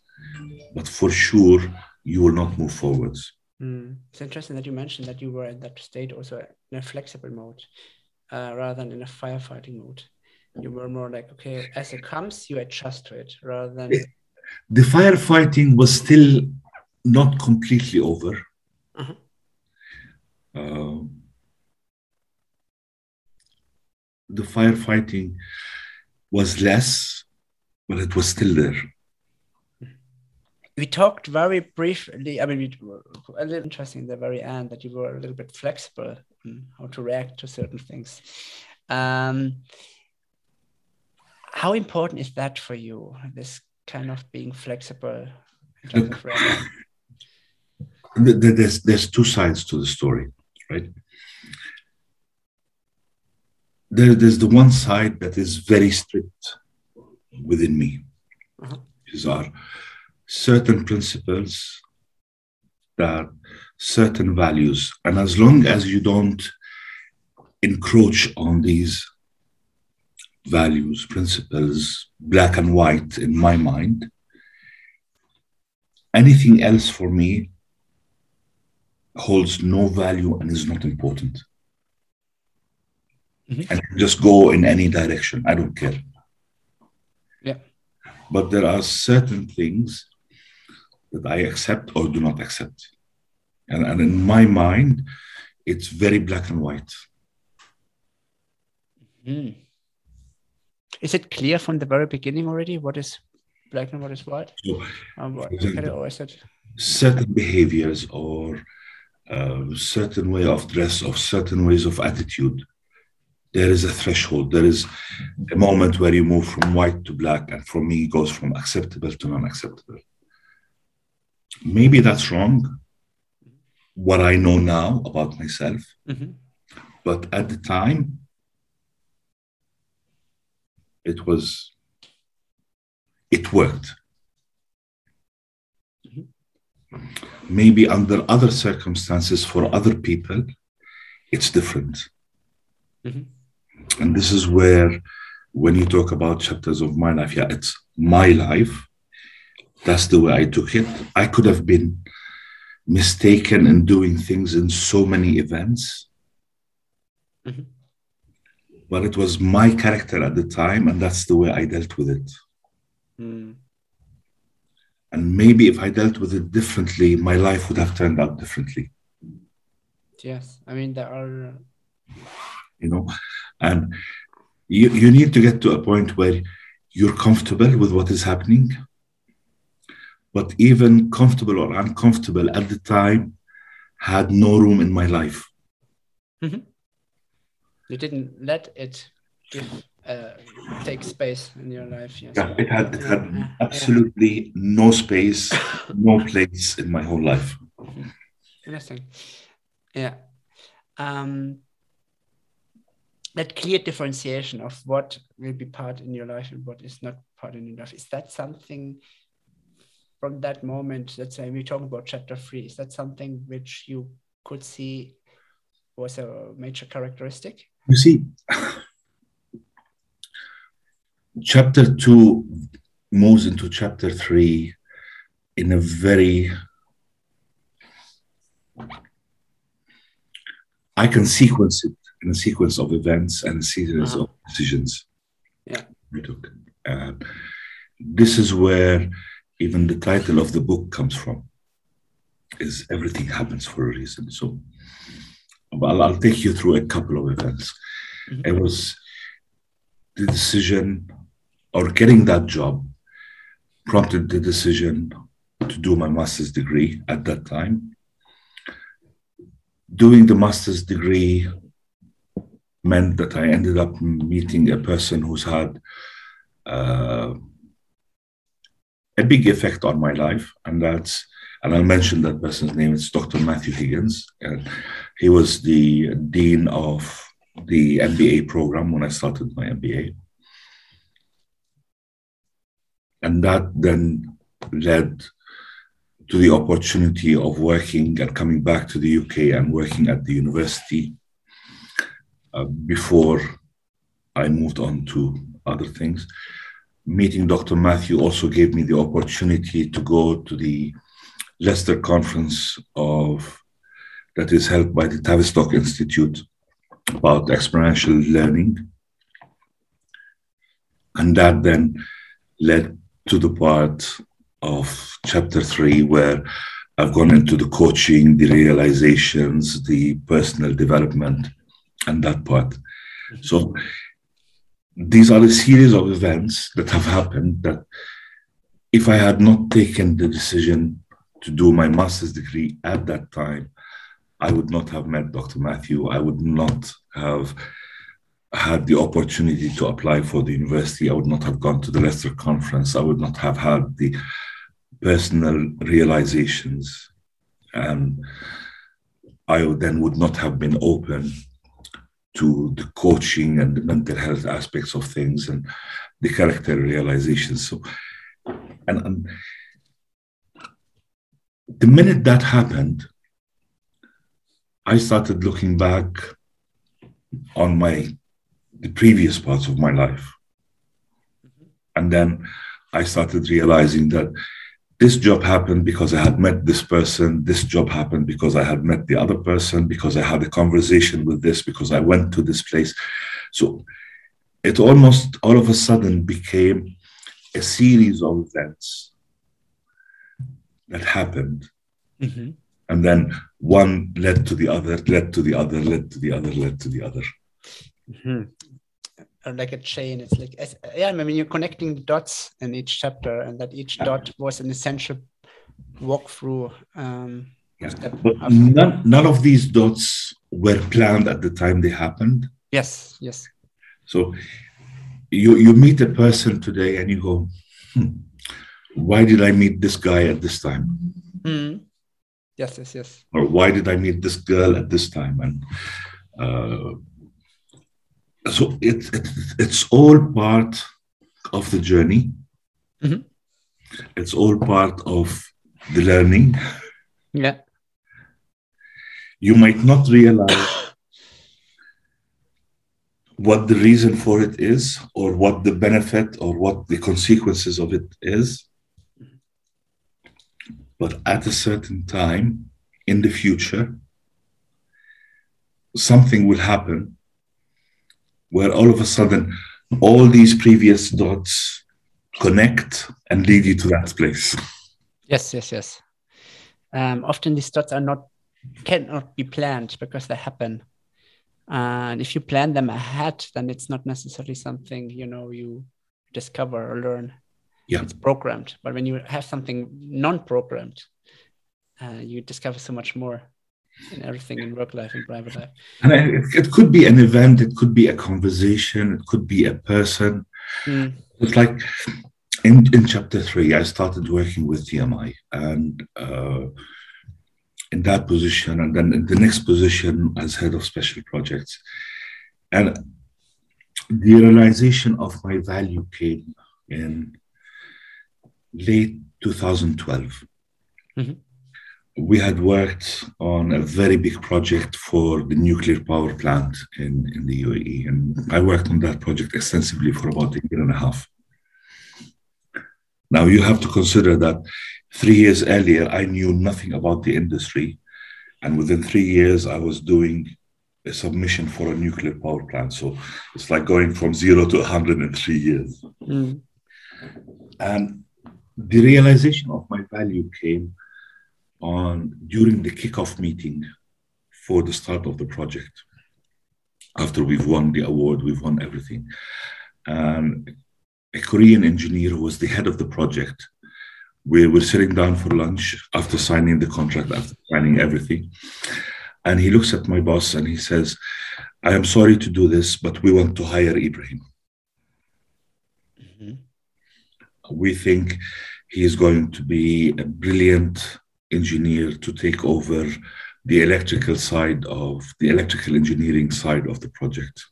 but for sure, you will not move forwards. Mm. It's interesting that you mentioned that you were in that state also in a flexible mode uh, rather than in a firefighting mode. You were more like, okay, as it comes, you adjust to it rather than. The firefighting was still not completely over. Uh-huh. Um, the firefighting was less, but it was still there. We talked very briefly. I mean, we, a little interesting at the very end that you were a little bit flexible on how to react to certain things. Um, how important is that for you? This kind of being flexible. Look, there's there's two sides to the story, right? There, there's the one side that is very strict within me. Uh-huh. These are certain principles that certain values, and as long as you don't encroach on these values, principles, black and white in my mind, anything else for me holds no value and is not important. Mhm. And just go in any direction. I don't care. Yeah. But there are certain things that I accept or do not accept. And, and in my mind, it's very black and white. Mm. Is it clear from the very beginning already what is black and what is white? So Um, what, example- or is it? certain behaviors or uh, certain way of dress or certain ways of attitude there is a threshold there is a moment where you move from white to black and for me it goes from acceptable to non-acceptable maybe that's wrong what i know now about myself Mhm. but at the time it was it worked. Maybe under other circumstances for other people it's different. Mhm. and this is where when you talk about chapters of my life yeah it's my life. That's the way i took it. I could have been mistaken in doing things in so many events. Mhm. But it was my character at the time and that's the way i dealt with it Mm. and maybe if i dealt with it differently my life would have turned out differently Yes, I mean there are. you know and you, you need to get to a point where you're comfortable with what is happening but even comfortable or uncomfortable at the time had no room in my life You didn't let it give, uh, take space in your life. Yes. yeah, it had it had Yeah, yeah. absolutely no space no place in my whole life Interesting. Yeah. Um, that clear differentiation of what will be part in your life and what is not part in your life is that something from that moment? Let's say we're talking about chapter three. Is that something which you could see was a major characteristic? You see chapter 2 moves into chapter 3 in a very I can sequence it in a sequence of events and a series Uh-huh. of decisions. Yeah. we took. And this is where even the title of the book comes from. Is everything happens for a reason. So I'll, I'll take you through a couple of events. Mhm. It was the decision or getting that job prompted the decision to do my master's degree at that time. Doing the master's degree meant that I ended up meeting a person who's had uh, a big effect on my life, and that's and I'll mention that person's name. It's Dr. Matthew Higgins, and he was the dean of the MBA program when I started my MBA, and that then led to the opportunity of working and coming back to the UK and working at the university uh, before I moved on to other things. Meeting Dr. Matthew also gave me the opportunity to go to the Leicester conference of that is held by the Tavistock Institute about experiential learning. And that then led to the part of chapter three where I've gone into the coaching, the realizations, the personal development, and that part. So these are a series of events that have happened that if I had not taken the decision to do my master's degree at that time, I would not have met Dr. Matthew. I would not have had the opportunity to apply for the university. I would not have gone to the Leicester conference. I would not have had the personal realizations. And I then would not have been open to the coaching and the mental health aspects of things and the character realizations. So, and, and the minute that happened, I started looking back on my the previous parts of my life. And then I started realizing that this job happened because I had met this person. This job happened because I had met the other person, because I had a conversation with this, because I went to this place. So it almost all of a sudden became a series of events that happened. Mm-hmm. And then one led to the other, led to the other, led to the other, led to the other. Mm-hmm. Like a chain. It's like, yeah, I mean, you're connecting the dots in each chapter, and that each dot was an essential walkthrough. Um, yeah. But none, none of these dots were planned at the time they happened. Yes, yes. So you, you meet a person today and you go, hmm, why did I meet this guy at this time? Mm. Yes, yes, yes. Or why did I meet this girl at this time? And uh, so it, it, it's all part of the journey. Mm-hmm. It's all part of the learning. Yeah. You might not realize what the reason for it is, or what the benefit, or what the consequences of it is. But at a certain time in the future, something will happen where all of a sudden all these previous dots connect and lead you to that place. Yes, yes, yes. Um, often these dots are not cannot be planned because they happen. And if you plan them ahead, then it's not necessarily something you know you discover or learn yeah. it's programmed but when you have something non-programmed uh, you discover so much more in everything in work life and private life and it, it could be an event it could be a conversation it could be a person mm. it's like in, in chapter three i started working with tmi and uh, in that position and then in the next position as head of special projects and the realization of my value came in late 2012. Mm-hmm. We had worked on a very big project for the nuclear power plant in, in the UAE. And I worked on that project extensively for about a year and a half. Now, you have to consider that three years earlier, I knew nothing about the industry. And within three years, I was doing a submission for a nuclear power plant. So it's like going from zero to 100 in three years. Mm. And the realization of my value came on during the kickoff meeting for the start of the project. After we've won the award, we've won everything. And a Korean engineer who was the head of the project, we were sitting down for lunch after signing the contract, after signing everything. And he looks at my boss and he says, I am sorry to do this, but we want to hire Ibrahim. Mm-hmm we think he is going to be a brilliant engineer to take over the electrical side of the electrical engineering side of the project.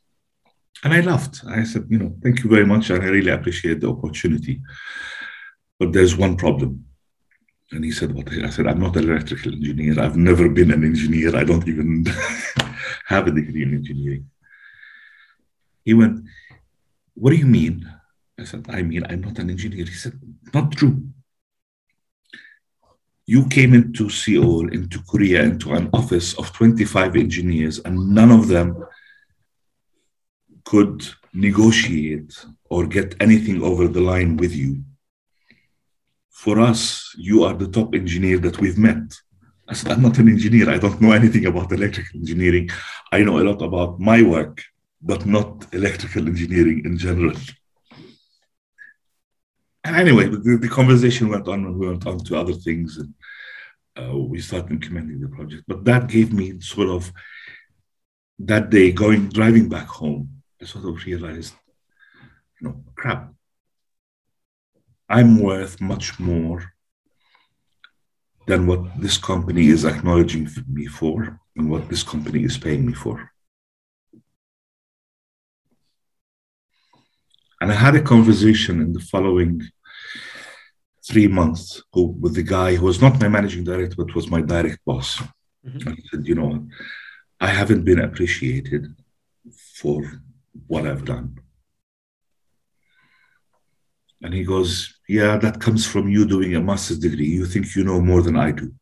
And I laughed. I said, you know, thank you very much. And I really appreciate the opportunity. But there's one problem. And he said, What? I said, I'm not an electrical engineer. I've never been an engineer. I don't even have a degree in engineering. He went, What do you mean? I said, I mean, I'm not an engineer. He said, Not true. You came into Seoul, into Korea, into an office of 25 engineers, and none of them could negotiate or get anything over the line with you. For us, you are the top engineer that we've met. I said, I'm not an engineer. I don't know anything about electrical engineering. I know a lot about my work, but not electrical engineering in general. And anyway, the, the conversation went on and we went on to other things. And uh, we started implementing the project. But that gave me sort of that day going driving back home. I sort of realized, you know, crap. I'm worth much more than what this company is acknowledging me for and what this company is paying me for. And I had a conversation in the following three months with the guy who was not my managing director, but was my direct boss. Mm-hmm. I said, you know, I haven't been appreciated for what I've done. And he goes, Yeah, that comes from you doing a master's degree. You think you know more than I do.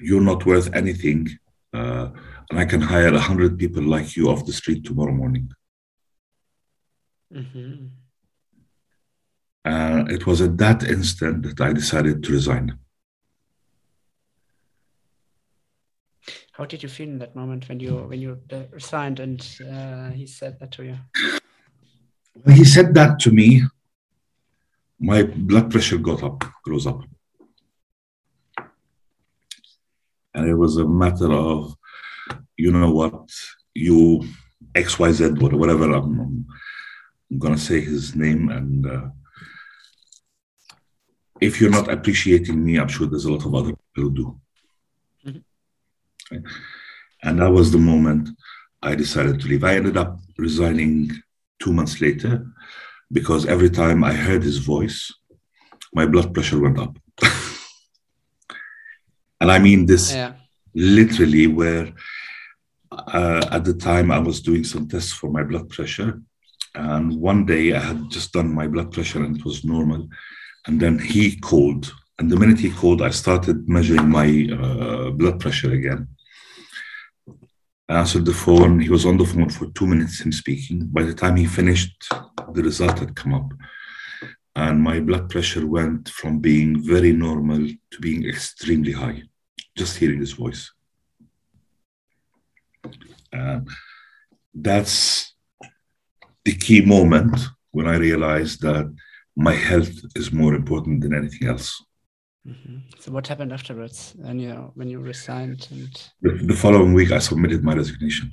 You're not worth anything. Uh, and I can hire a hundred people like you off the street tomorrow morning. Mm-hmm. Uh, it was at that instant that I decided to resign. How did you feel in that moment when you when you uh, resigned and uh, he said that to you? When he said that to me, my blood pressure got up, rose up, and it was a matter of, you know what, you X Y Z whatever. I'm, I'm gonna say his name and. Uh, if you're not appreciating me, I'm sure there's a lot of other people who do. Mm-hmm. And that was the moment I decided to leave. I ended up resigning two months later because every time I heard his voice, my blood pressure went up. and I mean this yeah. literally, where uh, at the time I was doing some tests for my blood pressure. And one day I had just done my blood pressure and it was normal. And then he called. And the minute he called, I started measuring my uh, blood pressure again. I answered the phone. He was on the phone for two minutes, him speaking. By the time he finished, the result had come up. And my blood pressure went from being very normal to being extremely high, just hearing his voice. That's the key moment when I realized that my health is more important than anything else. Mm-hmm. So what happened afterwards? And you know, when you resigned and the, the following week, I submitted my resignation,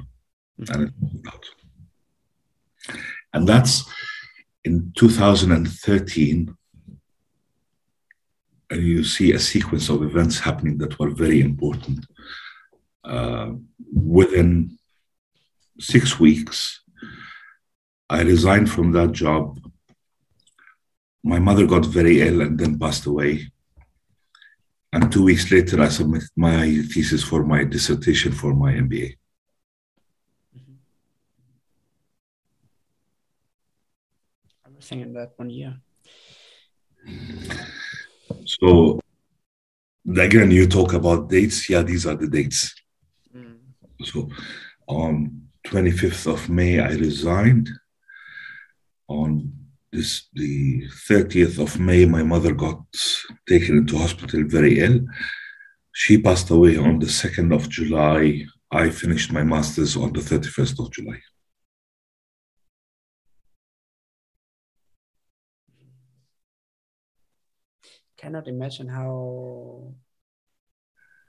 mm-hmm. and it out. And that's in 2013. And you see a sequence of events happening that were very important. Uh, within six weeks, I resigned from that job my mother got very ill and then passed away. And two weeks later, I submitted my thesis for my dissertation for my MBA. Everything in that one year. So, again, you talk about dates. Yeah, these are the dates. Mm. So, on 25th of May, I resigned. On this the 30th of May, my mother got taken into hospital very ill. She passed away on the 2nd of July. I finished my master's on the 31st of July. Cannot imagine how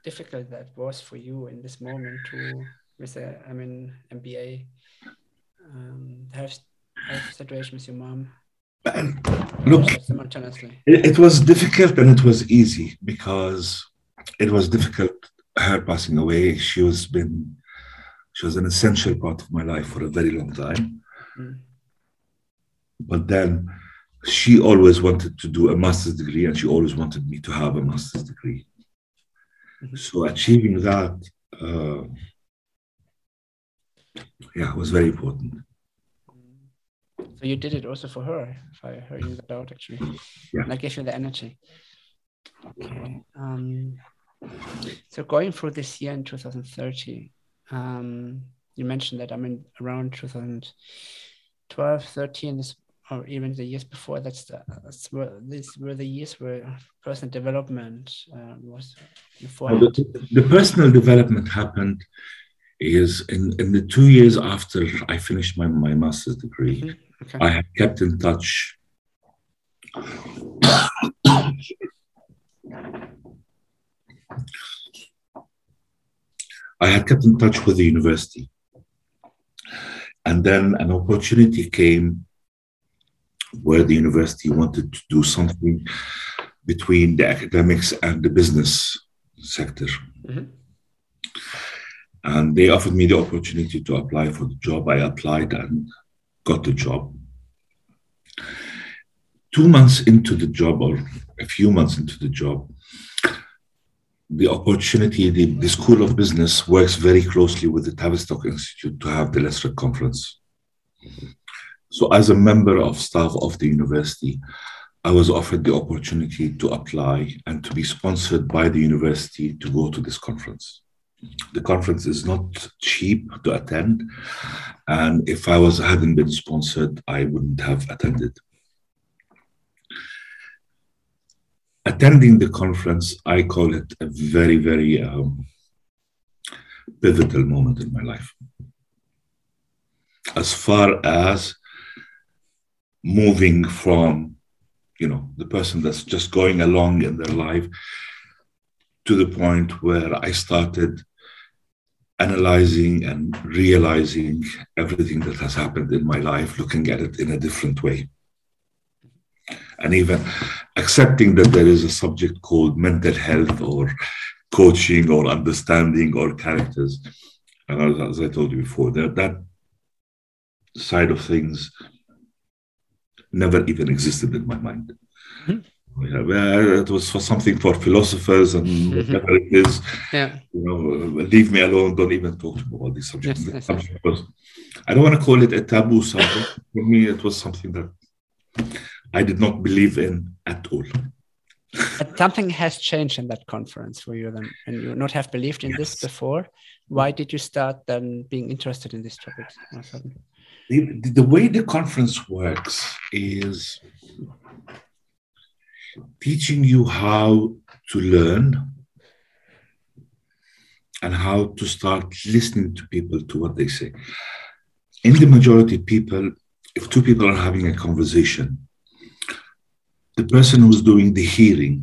difficult that was for you in this moment to, with a, I mean, MBA, um, have, situation with your mom look, it, it, was difficult and it was easy because it was difficult. Her passing away, she was been, she was an essential part of my life for a very long time. Mm. But then she always wanted to do a master's degree and she always wanted me to have a master's degree. Mm-hmm. So achieving that, uh, yeah, was very important. So you did it also for her, if I heard you that out actually. Yeah. And I gave you the energy. Okay. Um, so going through this year in 2030, um, you mentioned that. I mean, around 2012, 13 is, or even the years before. That's the that's where these were the years where personal development uh, was. Well, the, the personal development happened is in, in the two years after I finished my, my master's degree, mm-hmm. okay. I have kept in touch. I had kept in touch with the university. And then an opportunity came where the university wanted to do something between the academics and the business sector. Mm-hmm. And they offered me the opportunity to apply for the job. I applied and got the job. Two months into the job, or a few months into the job, the opportunity, the, the School of Business works very closely with the Tavistock Institute to have the LESREC conference. So, as a member of staff of the university, I was offered the opportunity to apply and to be sponsored by the university to go to this conference. The conference is not cheap to attend, and if I was hadn't been sponsored, I wouldn't have attended. attending the conference, I call it a very, very um, pivotal moment in my life. As far as moving from, you know, the person that's just going along in their life to the point where I started analyzing and realizing everything that has happened in my life, looking at it in a different way and even accepting that there is a subject called mental health or coaching or understanding or characters. And as, I told you before, that, that side of things never even existed in my mind. Mm-hmm. Yeah, it was for something for philosophers and whatever it is. Yeah. You know, uh, leave me alone. Don't even talk to me about these subjects. Yes, yes, subject was, I don't want to call it a taboo subject. for me, it was something that I did not believe in at all. But something has changed in that conference for you then, and you not have believed in yes. this before. Why did you start then being interested in these topics? The, the way the conference works is teaching you how to learn and how to start listening to people to what they say. In the majority of people, if two people are having a conversation, the person who's doing the hearing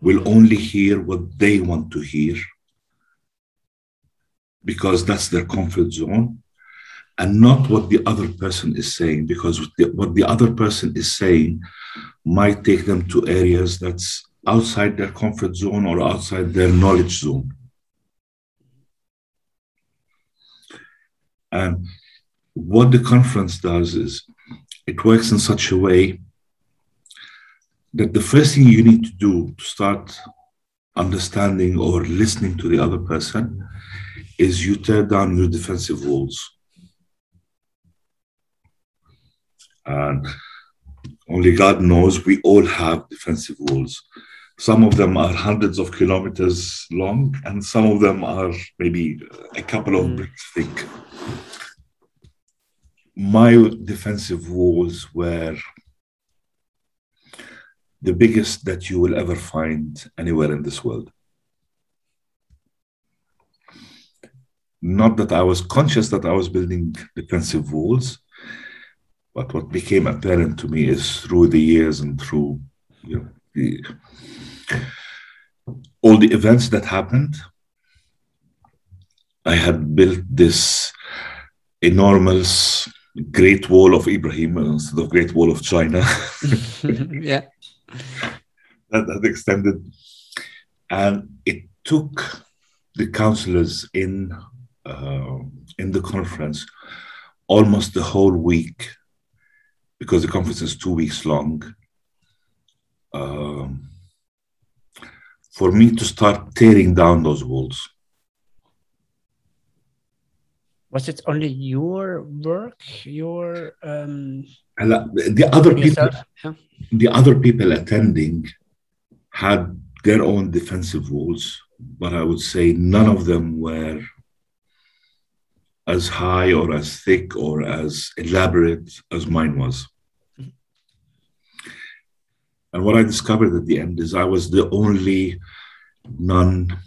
will only hear what they want to hear because that's their comfort zone and not what the other person is saying because what the other person is saying might take them to areas that's outside their comfort zone or outside their knowledge zone and what the conference does is it works in such a way that the first thing you need to do to start understanding or listening to the other person is you tear down your defensive walls. And only God knows we all have defensive walls. Some of them are hundreds of kilometers long, and some of them are maybe a couple of mm. bricks thick. My defensive walls were the biggest that you will ever find anywhere in this world. Not that I was conscious that I was building defensive walls, but what became apparent to me is through the years and through you know, the, all the events that happened, I had built this enormous Great Wall of Ibrahim instead of Great Wall of China. yeah that, that extended. And it took the counselors in uh, in the conference almost the whole week because the conference is two weeks long. Um, for me to start tearing down those walls. Was it only your work, your um, the other people, yeah. the other people attending had their own defensive walls, but I would say none of them were as high or as thick or as elaborate as mine was. And what I discovered at the end is I was the only non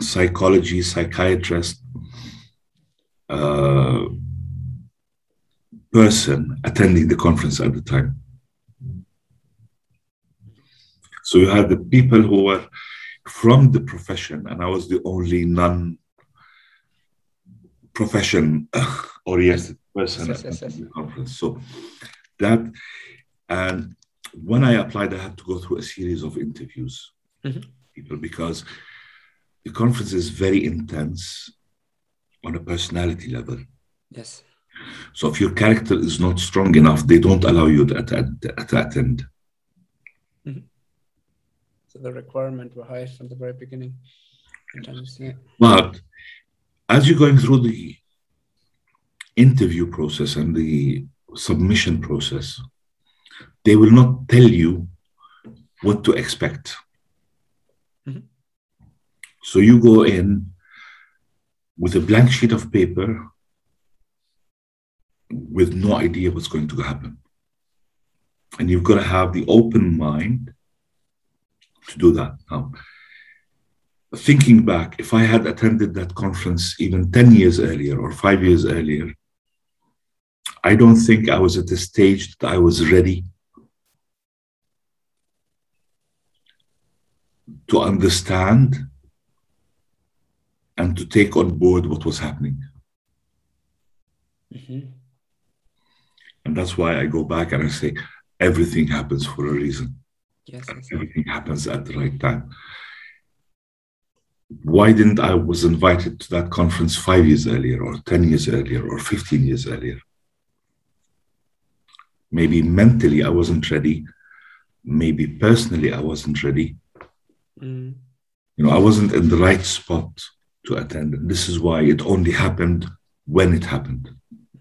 psychology psychiatrist uh, person attending the conference at the time. So you had the people who were from the profession, and I was the only non profession oriented person Yes, yes, yes. conference. So that, and when I applied, I had to go through a series of interviews, Mhm. people, because the conference is very intense on a personality level. Yes. So if your character is not strong enough, they don't allow you to attend. To attend. So the requirement were high from the very beginning. But as you're going through the interview process and the submission process, they will not tell you what to expect. Mhm. So you go in with a blank sheet of paper with no idea what's going to happen. And you've got to have the open mind to do that. Now, thinking back, if I had attended that conference even 10 years earlier or five years earlier, I don't think I was at a stage that I was ready to understand and to take on board what was happening. Mhm. And that's why I go back and I say, everything happens for a reason. Yes, yes. everything happens at the right time. Why didn't I was invited to that conference five years earlier, or ten years earlier, or fifteen years earlier? Maybe mentally I wasn't ready. Maybe personally I wasn't ready. Mm. You know, I wasn't in the right spot to attend. And this is why it only happened when it happened.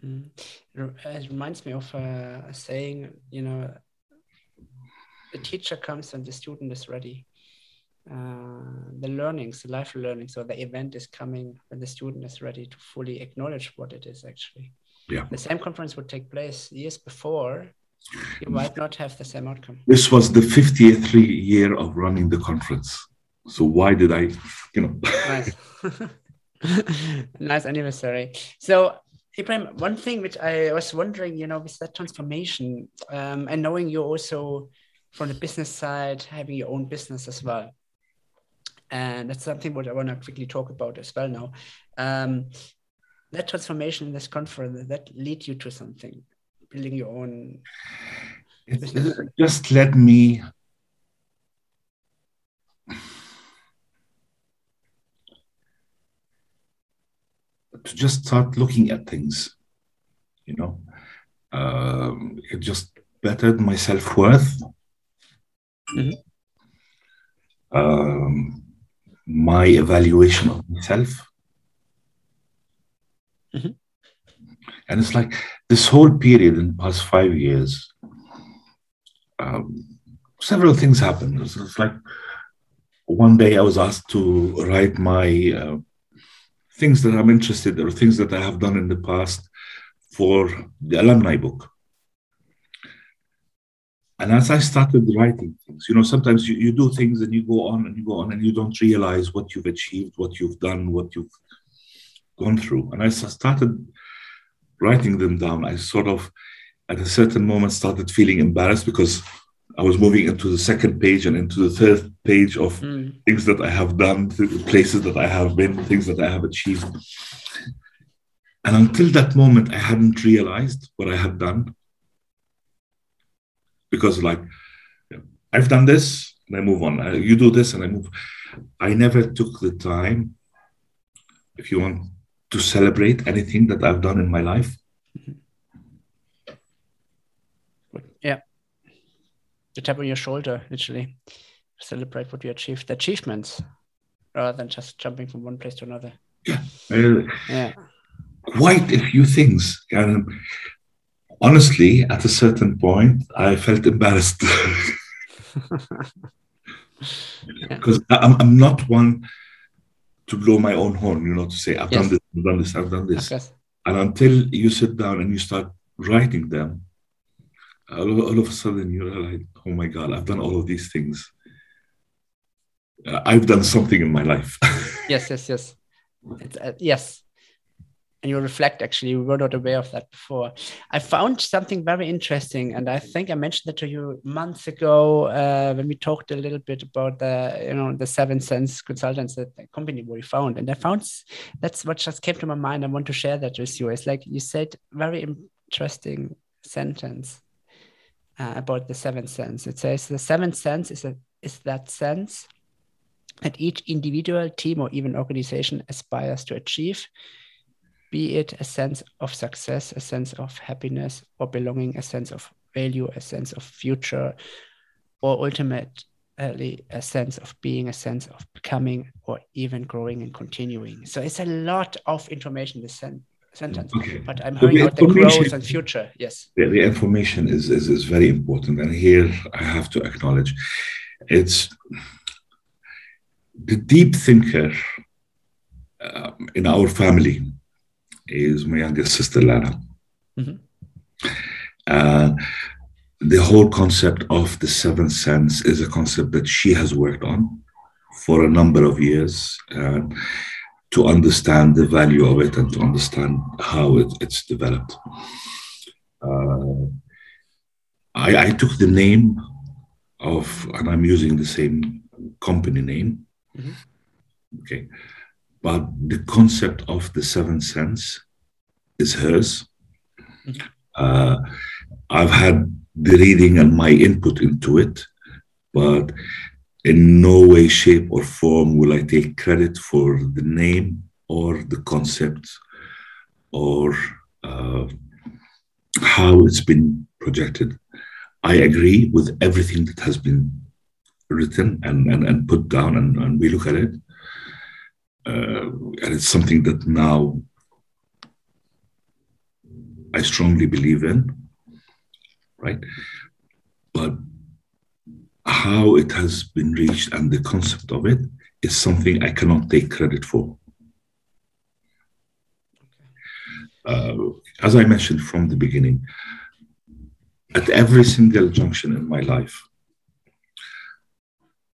Mm. It reminds me of uh, a saying, you know, the teacher comes when the student is ready. Uh, the learnings, the life learnings, or the event is coming when the student is ready to fully acknowledge what it is actually. Yeah. The same conference would take place years before. You might not have the same outcome. This was the 50th year of running the conference. So why did I, you know, nice nice anniversary so Ibrahim, one thing which I was wondering, you know, with that transformation, um, and knowing you also from the business side, having your own business as well, and that's something what I want to quickly talk about as well now. Um, that transformation in this conference that lead you to something, building your own. Just let me to just start looking at things you know um, it just bettered my self-worth Mhm. um, my evaluation of myself. Mhm. and it's like this whole period in the past five years um, several things happened. It's, it's like one day i was asked to write my uh, things that i'm interested or things that i have done in the past for the alumni book and as i started writing things you know sometimes you, you do things and you go on and you go on and you don't realize what you've achieved what you've done what you've gone through and as i started writing them down i sort of at a certain moment started feeling embarrassed because I was moving into the second page and into the third page of Mm, things that I have done, places that I have been, things that I have achieved. And until that moment, I hadn't realized what I had done. Because, like, I've done this and I move on. Uh, You do this and I move. I never took the time, if you want, to celebrate anything that I've done in my life. Yeah. The tap on your shoulder, literally. Celebrate what you achieved, the achievements, rather than just jumping from one place to another. Yeah. Uh, Yeah. quite a few things. And honestly, at a certain point, I felt embarrassed Yeah. because I'm, I'm not one to blow my own horn, you know, to say, I've Yes. done this, I've done this, I've done this. Of course. And until you sit down and you start writing them, all, all of a sudden you're like, oh my God, I've done all of these things. Uh, I've done something in my life. Yes, yes, yes. Uh, yes. And you reflect, actually, we were not aware of that before. I found something very interesting, and I think I mentioned that to you months ago uh, when we talked a little bit about the, you know, the Seven Sense Consultants, that the company we found. And I found that's what just came to my mind. I want to share that with you. It's like you said, very interesting sentence uh, about the seventh sense. It says the seventh sense is a is that sense that each individual, team, or even organization aspires to achieve, be it a sense of success, a sense of happiness or belonging, a sense of value, a sense of future, or ultimately a sense of being, a sense of becoming, or even growing and continuing. So it's a lot of information, this sen- sentence. Okay. But I'm hearing the out the growth and future. Yes. the, the information is, is is very important and here i have to acknowledge it's the deep thinker um, in our family is my youngest sister lara Mhm. uh, the whole concept of the seventh sense is a concept that she has worked on for a number of years uh, to understand the value of it and to understand how it, it's developed uh, I, I took the name of, and I'm using the same company name. Mhm. Okay. But the concept of the seventh sense is hers. Uh, I've had the reading and my input into it, but in no way, shape, or form will I take credit for the name or the concept or uh, how it's been projected. I agree with everything that has been written and, and, and put down, and, and we look at it. Uh, and it's something that now I strongly believe in, right? But how it has been reached and the concept of it is something I cannot take credit for. Uh, as I mentioned from the beginning, at every single junction in my life,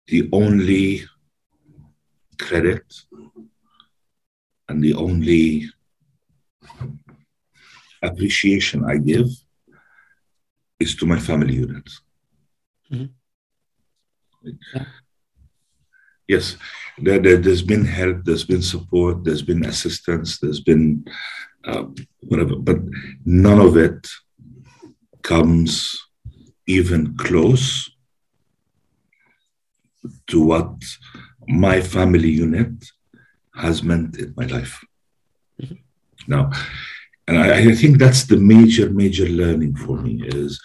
the only credit and the only appreciation I give is to my family unit. Mhm. Yeah. Yes, there, there, has been help, there's been support, there's been assistance, there's been uh, whatever, but none of it comes even close to what my family unit has meant in my life. Mhm. Now, and I, I think that's the major, major learning for me is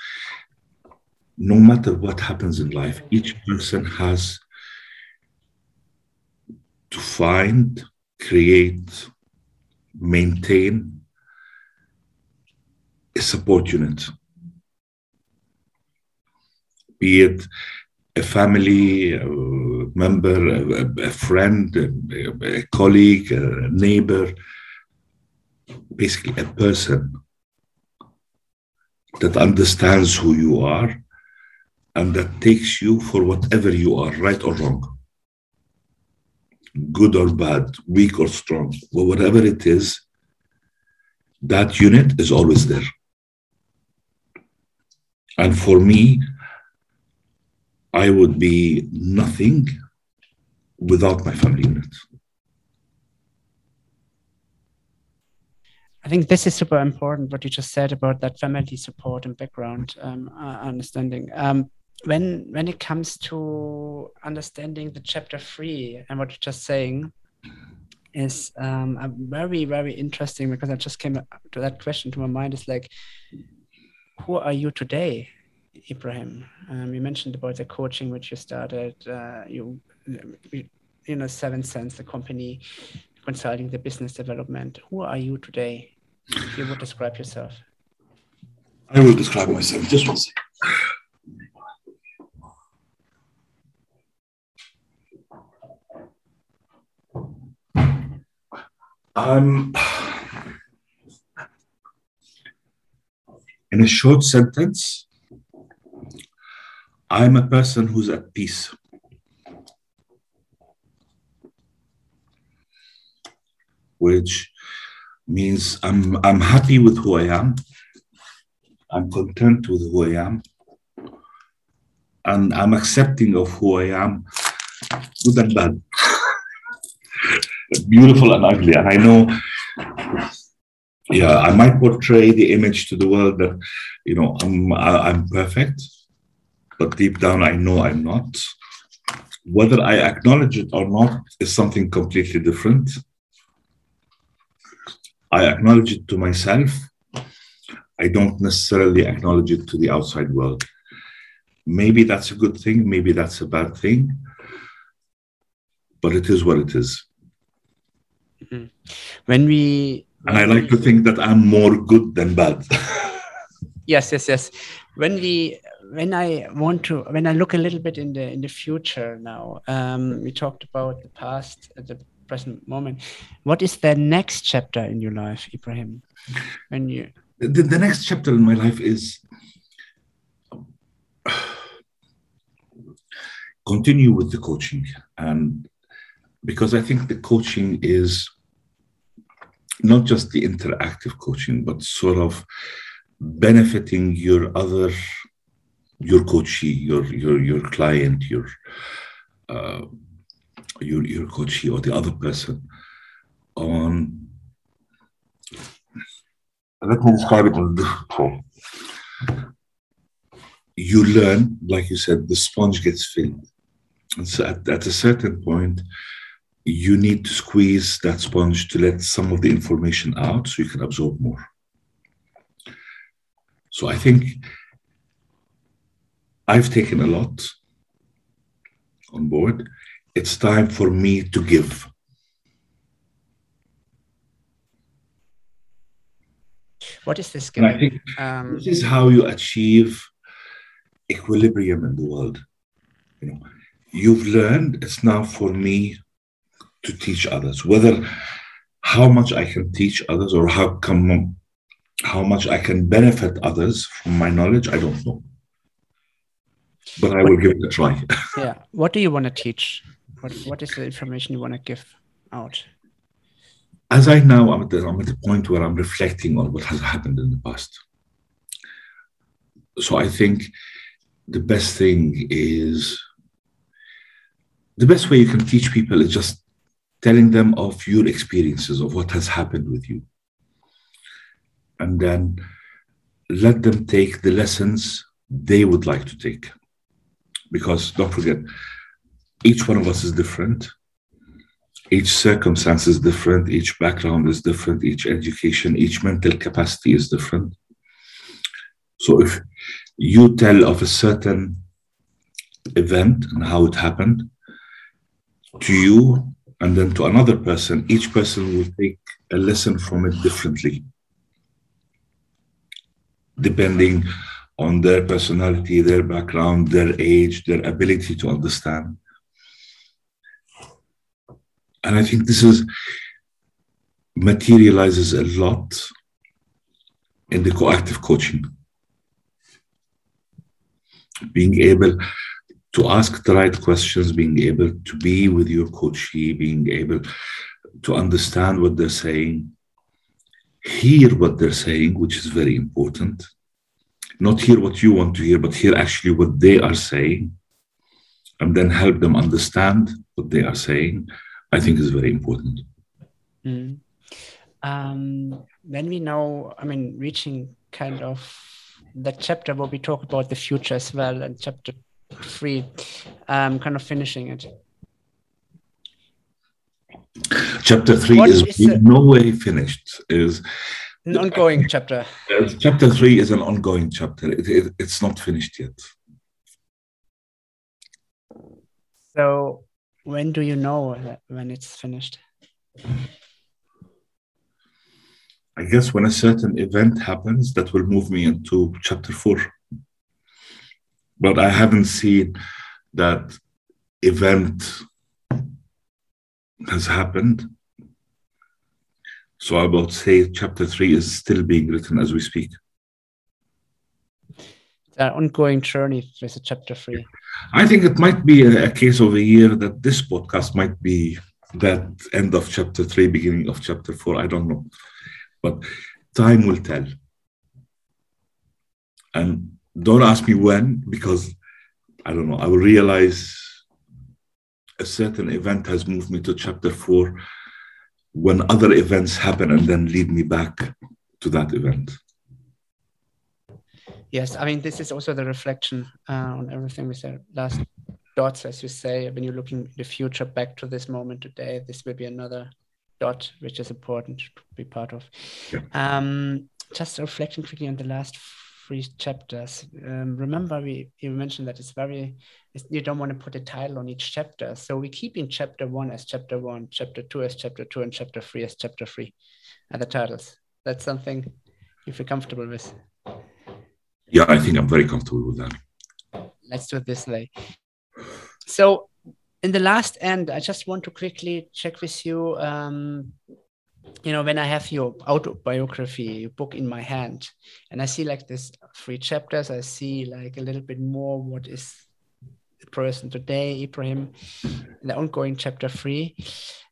no matter what happens in life, each person has to find, create, maintain a support unit, be it a family a member, a, a friend, a, a colleague, a neighbor, basically a person that understands who you are and that takes you for whatever you are, right or wrong, good or bad, weak or strong, well, whatever it is, that unit is always there. And for me, I would be nothing without my family unit. I think this is super important what you just said about that family support and background um, uh, understanding. Um, when when it comes to understanding the chapter three and what you're just saying is um, very very interesting because I just came to that question to my mind is like, who are you today, Ibrahim? Um, you mentioned about the coaching which you started. Uh, you you know Seven Sense, the company consulting the business development. Who are you today? If you would describe yourself. I will describe myself. Just one second. I'm in a short sentence, I'm a person who's at peace. Which means I'm I'm happy with who I am. I'm content with who I am. And I'm accepting of who I am, good and bad. Beautiful and ugly. And I know yeah, I might portray the image to the world that, you know, I'm I'm perfect, but deep down I know I'm not. Whether I acknowledge it or not is something completely different. I acknowledge it to myself. I don't necessarily acknowledge it to the outside world. Maybe that's a good thing, maybe that's a bad thing, but it is what it is. Mm-hmm. When we and I like to think that I'm more good than bad. yes, yes, yes. When we when I want to when I look a little bit in the in the future now, um, we talked about the past at the present moment. What is the next chapter in your life, Ibrahim? When you the, the next chapter in my life is continue with the coaching and because I think the coaching is not just the interactive coaching, but sort of benefiting your other, your coachee, your your your client, your uh, your your coachee or the other person on. Let me describe it in different form. You learn, like you said, the sponge gets filled. And so at, at a certain point, you need to squeeze that sponge to let some of the information out so you can absorb more. So I think I've taken a lot on board. It's time for me to give. What is this? And I think um, this is how you achieve equilibrium in the world. You know, you've learned. It's now for me to teach others. Whether how much I can teach others or how come how much I can benefit others from my knowledge, I don't know. But I will give it a try. yeah. What do you want to teach? What What is the information you want to give out? As I now, I'm at, the, I'm at the point where I'm reflecting on what has happened in the past. So I think the best thing is the best way you can teach people is just telling them of your experiences of what has happened with you. And then let them take the lessons they would like to take. Because don't forget, each one of us is different. Each circumstance is different. Each background is different. Each education, each mental capacity is different. So if you tell of a certain event and how it happened to you and then to another person, each person will take a lesson from it differently, depending on their personality, their background, their age, their ability to understand. And I think this is materializes a lot in the coactive coaching. Being able to ask the right questions, being able to be with your coachee, being able to understand what they're saying, hear what they're saying, which is very important. Not hear what you want to hear, but hear actually what they are saying, and then help them understand what they are saying, I think is very important. Mm. Um, when we know, I mean, reaching kind of that chapter where we talk about the future as well, and chapter three, um, kind of finishing it. Chapter three is, is in no way finished. Is an ongoing chapter. Chapter three is an ongoing chapter. It, it, it's not finished yet. So, when do you know when it's finished? I guess when a certain event happens that will move me into chapter four but I haven't seen that event has happened. So I would say chapter three is still being written as we speak. The ongoing journey with chapter three. I think it might be a, a case of a year that this podcast might be that end of chapter three, beginning of chapter four. I don't know, but time will tell. And don't ask me when, because I don't know. I will realize a certain event has moved me to chapter four when other events happen and then lead me back to that event. Yes, I mean, this is also the reflection uh, on everything we said last dots, as you say, when you're looking in the future back to this moment today, this will be another dot which is important to be part of. Yeah. Um, just reflecting quickly on the last three chapters. Um, remember, we you mentioned that it's very it's, you don't want to put a title on each chapter, so we keep in chapter one as chapter one, chapter two as chapter two, and chapter three as chapter three, and the titles. That's something you feel comfortable with. Yeah, I think I'm very comfortable with that. Let's do it this way. So, in the last end, I just want to quickly check with you. Um, you know, when I have your autobiography, your book in my hand, and I see like this three chapters, I see like a little bit more what is the person today, Ibrahim, in the ongoing chapter three.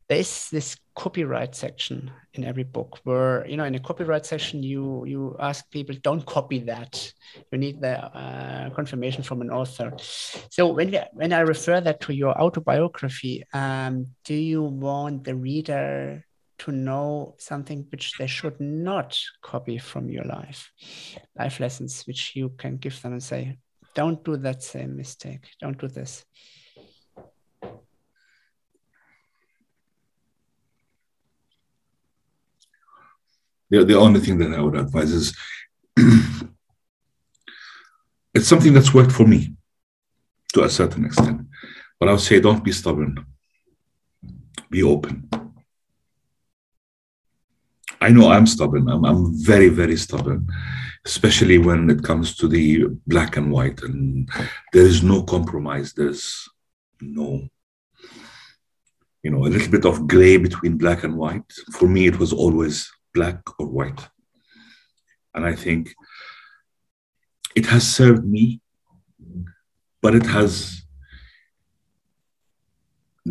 There is this copyright section in every book where you know in a copyright section you you ask people don't copy that you need the uh, confirmation from an author so when when i refer that to your autobiography um, do you want the reader to know something which they should not copy from your life. Life lessons which you can give them and say don't do that same mistake. Don't do this. The, the only thing that i would advise is it's something that's worked for me to a certain extent but i would say don't be stubborn. Be open I know I'm stubborn. I'm, I'm very, very stubborn, especially when it comes to the black and white. And there is no compromise. There's no, you know, a little bit of gray between black and white. For me, it was always black or white. And I think it has served me, but it has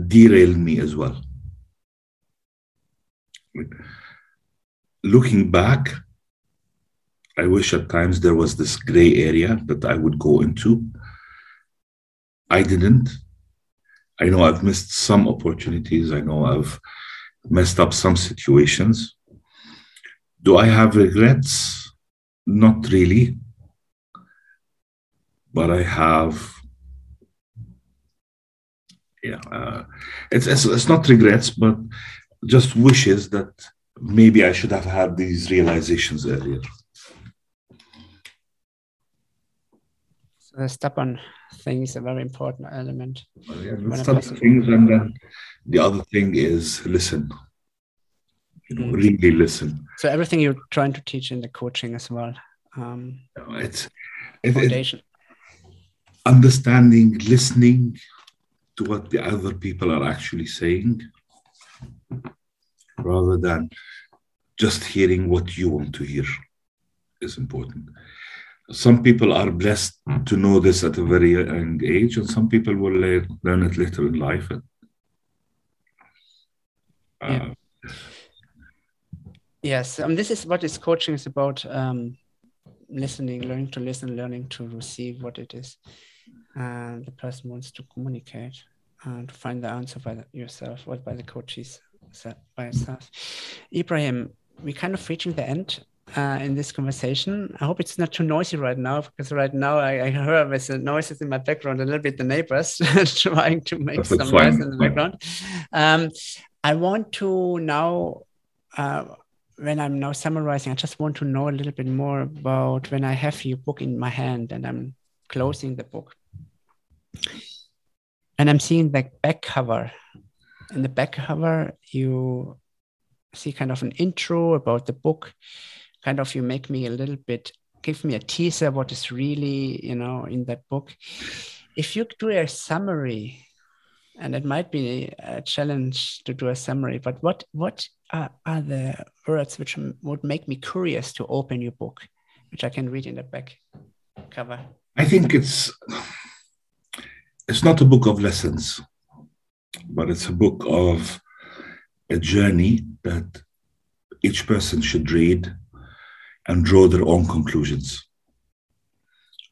derailed me as well looking back, I wish at times there was this gray area that I would go into. I didn't. I know I've missed some opportunities. I know I've messed up some situations. Do I have regrets? Not really. But I have, yeah, uh, it's, it's, it's not regrets, but just wishes that maybe I should have had these realizations earlier. So the stubborn thing is a very important element. Well, yeah, stubborn things, and then the other thing is listen. You know, mm. really listen. So everything you're trying to teach in the coaching as well. Um, it's it, foundation. It, understanding, listening to what the other people are actually saying rather than just hearing what you want to hear is important. Some people are blessed to know this at a very young age, and some people will learn it later in life. Uh, yeah. Yes, um, this is what this coaching is about: um, listening, learning to listen, learning to receive what it is and the person wants to communicate and to find the answer by the, yourself or by the coaches by itself. Ibrahim, we're kind of reaching the end uh, in this conversation. I hope it's not too noisy right now because right now I, I heard with the noises in my background a little bit the neighbors trying to make That's some noise in the background. Um, I want to now, uh, when I'm now summarizing, I just want to know a little bit more about when I have your book in my hand and I'm closing the book. And I'm seeing the back cover in the back cover, you see kind of an intro about the book. Kind of, you make me a little bit, give me a teaser what is really, you know, in that book. If you do a summary, and it might be a challenge to do a summary, but what what are, are the words which would make me curious to open your book, which I can read in the back cover? I think it's it's not a book of lessons, but it's a book of a journey that each person should read and draw their own conclusions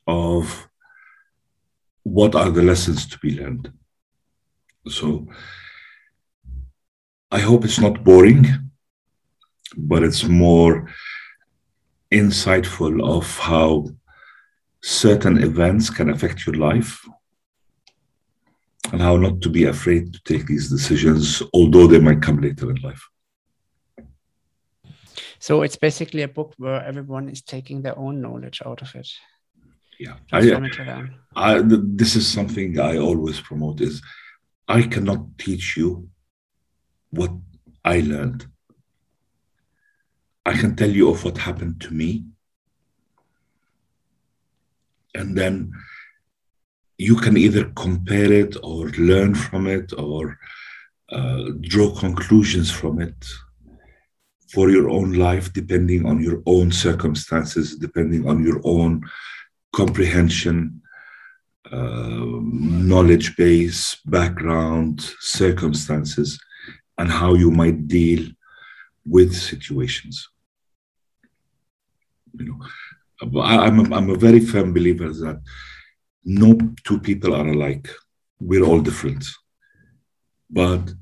of what are the lessons to be learned. So I hope it's not boring, but it's more insightful of how certain events can affect your life and how not to be afraid to take these decisions, although they might come later in life. So it's basically a book where everyone is taking their own knowledge out of it. Yeah, I, I, this is something I always promote: is I cannot teach you what I learned. I can tell you of what happened to me, and then you can either compare it or learn from it or uh, draw conclusions from it for your own life, depending on your own circumstances, depending on your own comprehension, uh, knowledge base, background, circumstances, and how you might deal with situations. You know, I, am a, I'm a very firm believer that no two people are alike. We're all different. But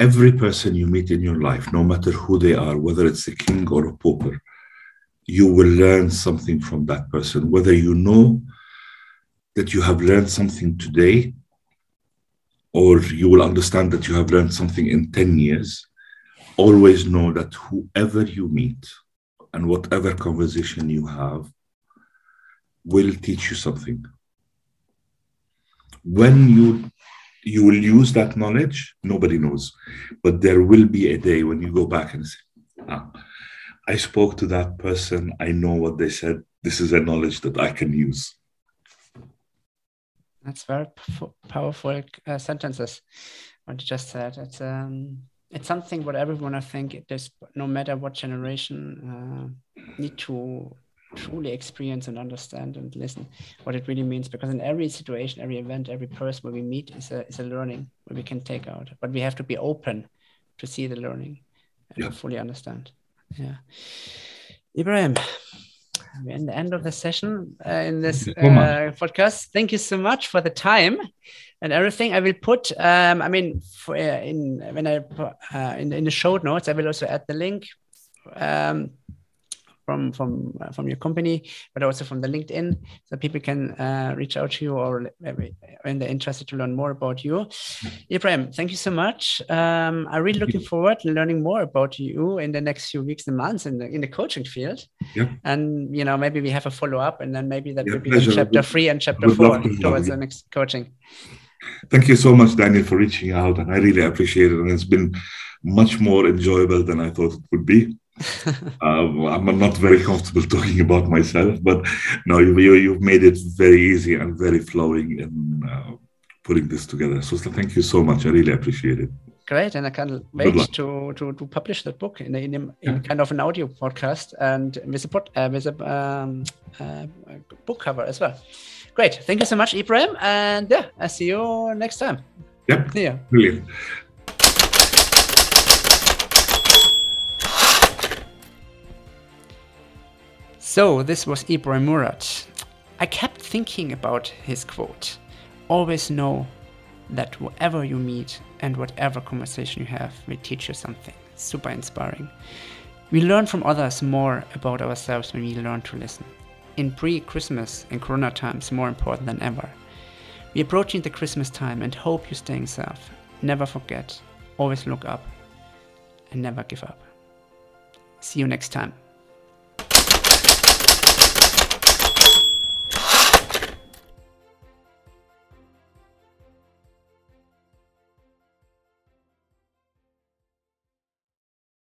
every person you meet in your life, no matter who they are, whether it's a king or a pauper, you will learn something from that person. Whether you know that you have learned something today, or you will understand that you have learned something in 10 years, always know that whoever you meet and whatever conversation you have will teach you something. When you you will use that knowledge, nobody knows. But there will be a day when you go back and say, ah, I spoke to that person, I know what they said. This is a knowledge that I can use. That's very powerful uh, sentences. What you just said. It's um, it's something what everyone I think it is no matter what generation uh, need to truly experience and understand and listen what it really means because in every situation every event every person where we meet is a, is a learning where we can take out. But we have to be open to see the learning and yeah. fully understand. Yeah. Ibrahim we're in the end of the session uh, in this uh, podcast. Thank you so much for the time and everything. I will put um, i mean for, uh, in when i uh, in, in the show notes i will also add the link. Um, from from uh, from your company, but also from the LinkedIn, so people can uh, reach out to you or when they're interested to learn more about you. Ibrahim, thank you so much. Um, I'm really looking forward to learning more about you in the next few weeks and months in the in the coaching field. Yeah. And you know maybe we have a follow up, and then maybe that yeah, will be chapter three and chapter four towards the next coaching. Thank you so much, Daniel, for reaching out, and I really appreciate it. And it's been much more enjoyable than I thought it would be. uh, I'm not very comfortable talking about myself, but no, you, you, have made it very easy and very flowing in uh, putting this together. So thank you so much. I really appreciate it. Great, and I can't wait to, to to publish that book in in, in yeah. kind of an audio podcast and with a pod, uh, with a um, uh, book cover as well. Great, thank you so much, Ibrahim, and yeah, I see you next time. Yep. Yeah, brilliant. So, this was Ibrahim Murad. I kept thinking about his quote Always know that whoever you meet and whatever conversation you have will teach you something. Super inspiring. We learn from others more about ourselves when we learn to listen. In pre Christmas and Corona times, more important than ever. We're approaching the Christmas time and hope you're staying safe. Never forget, always look up, and never give up. See you next time.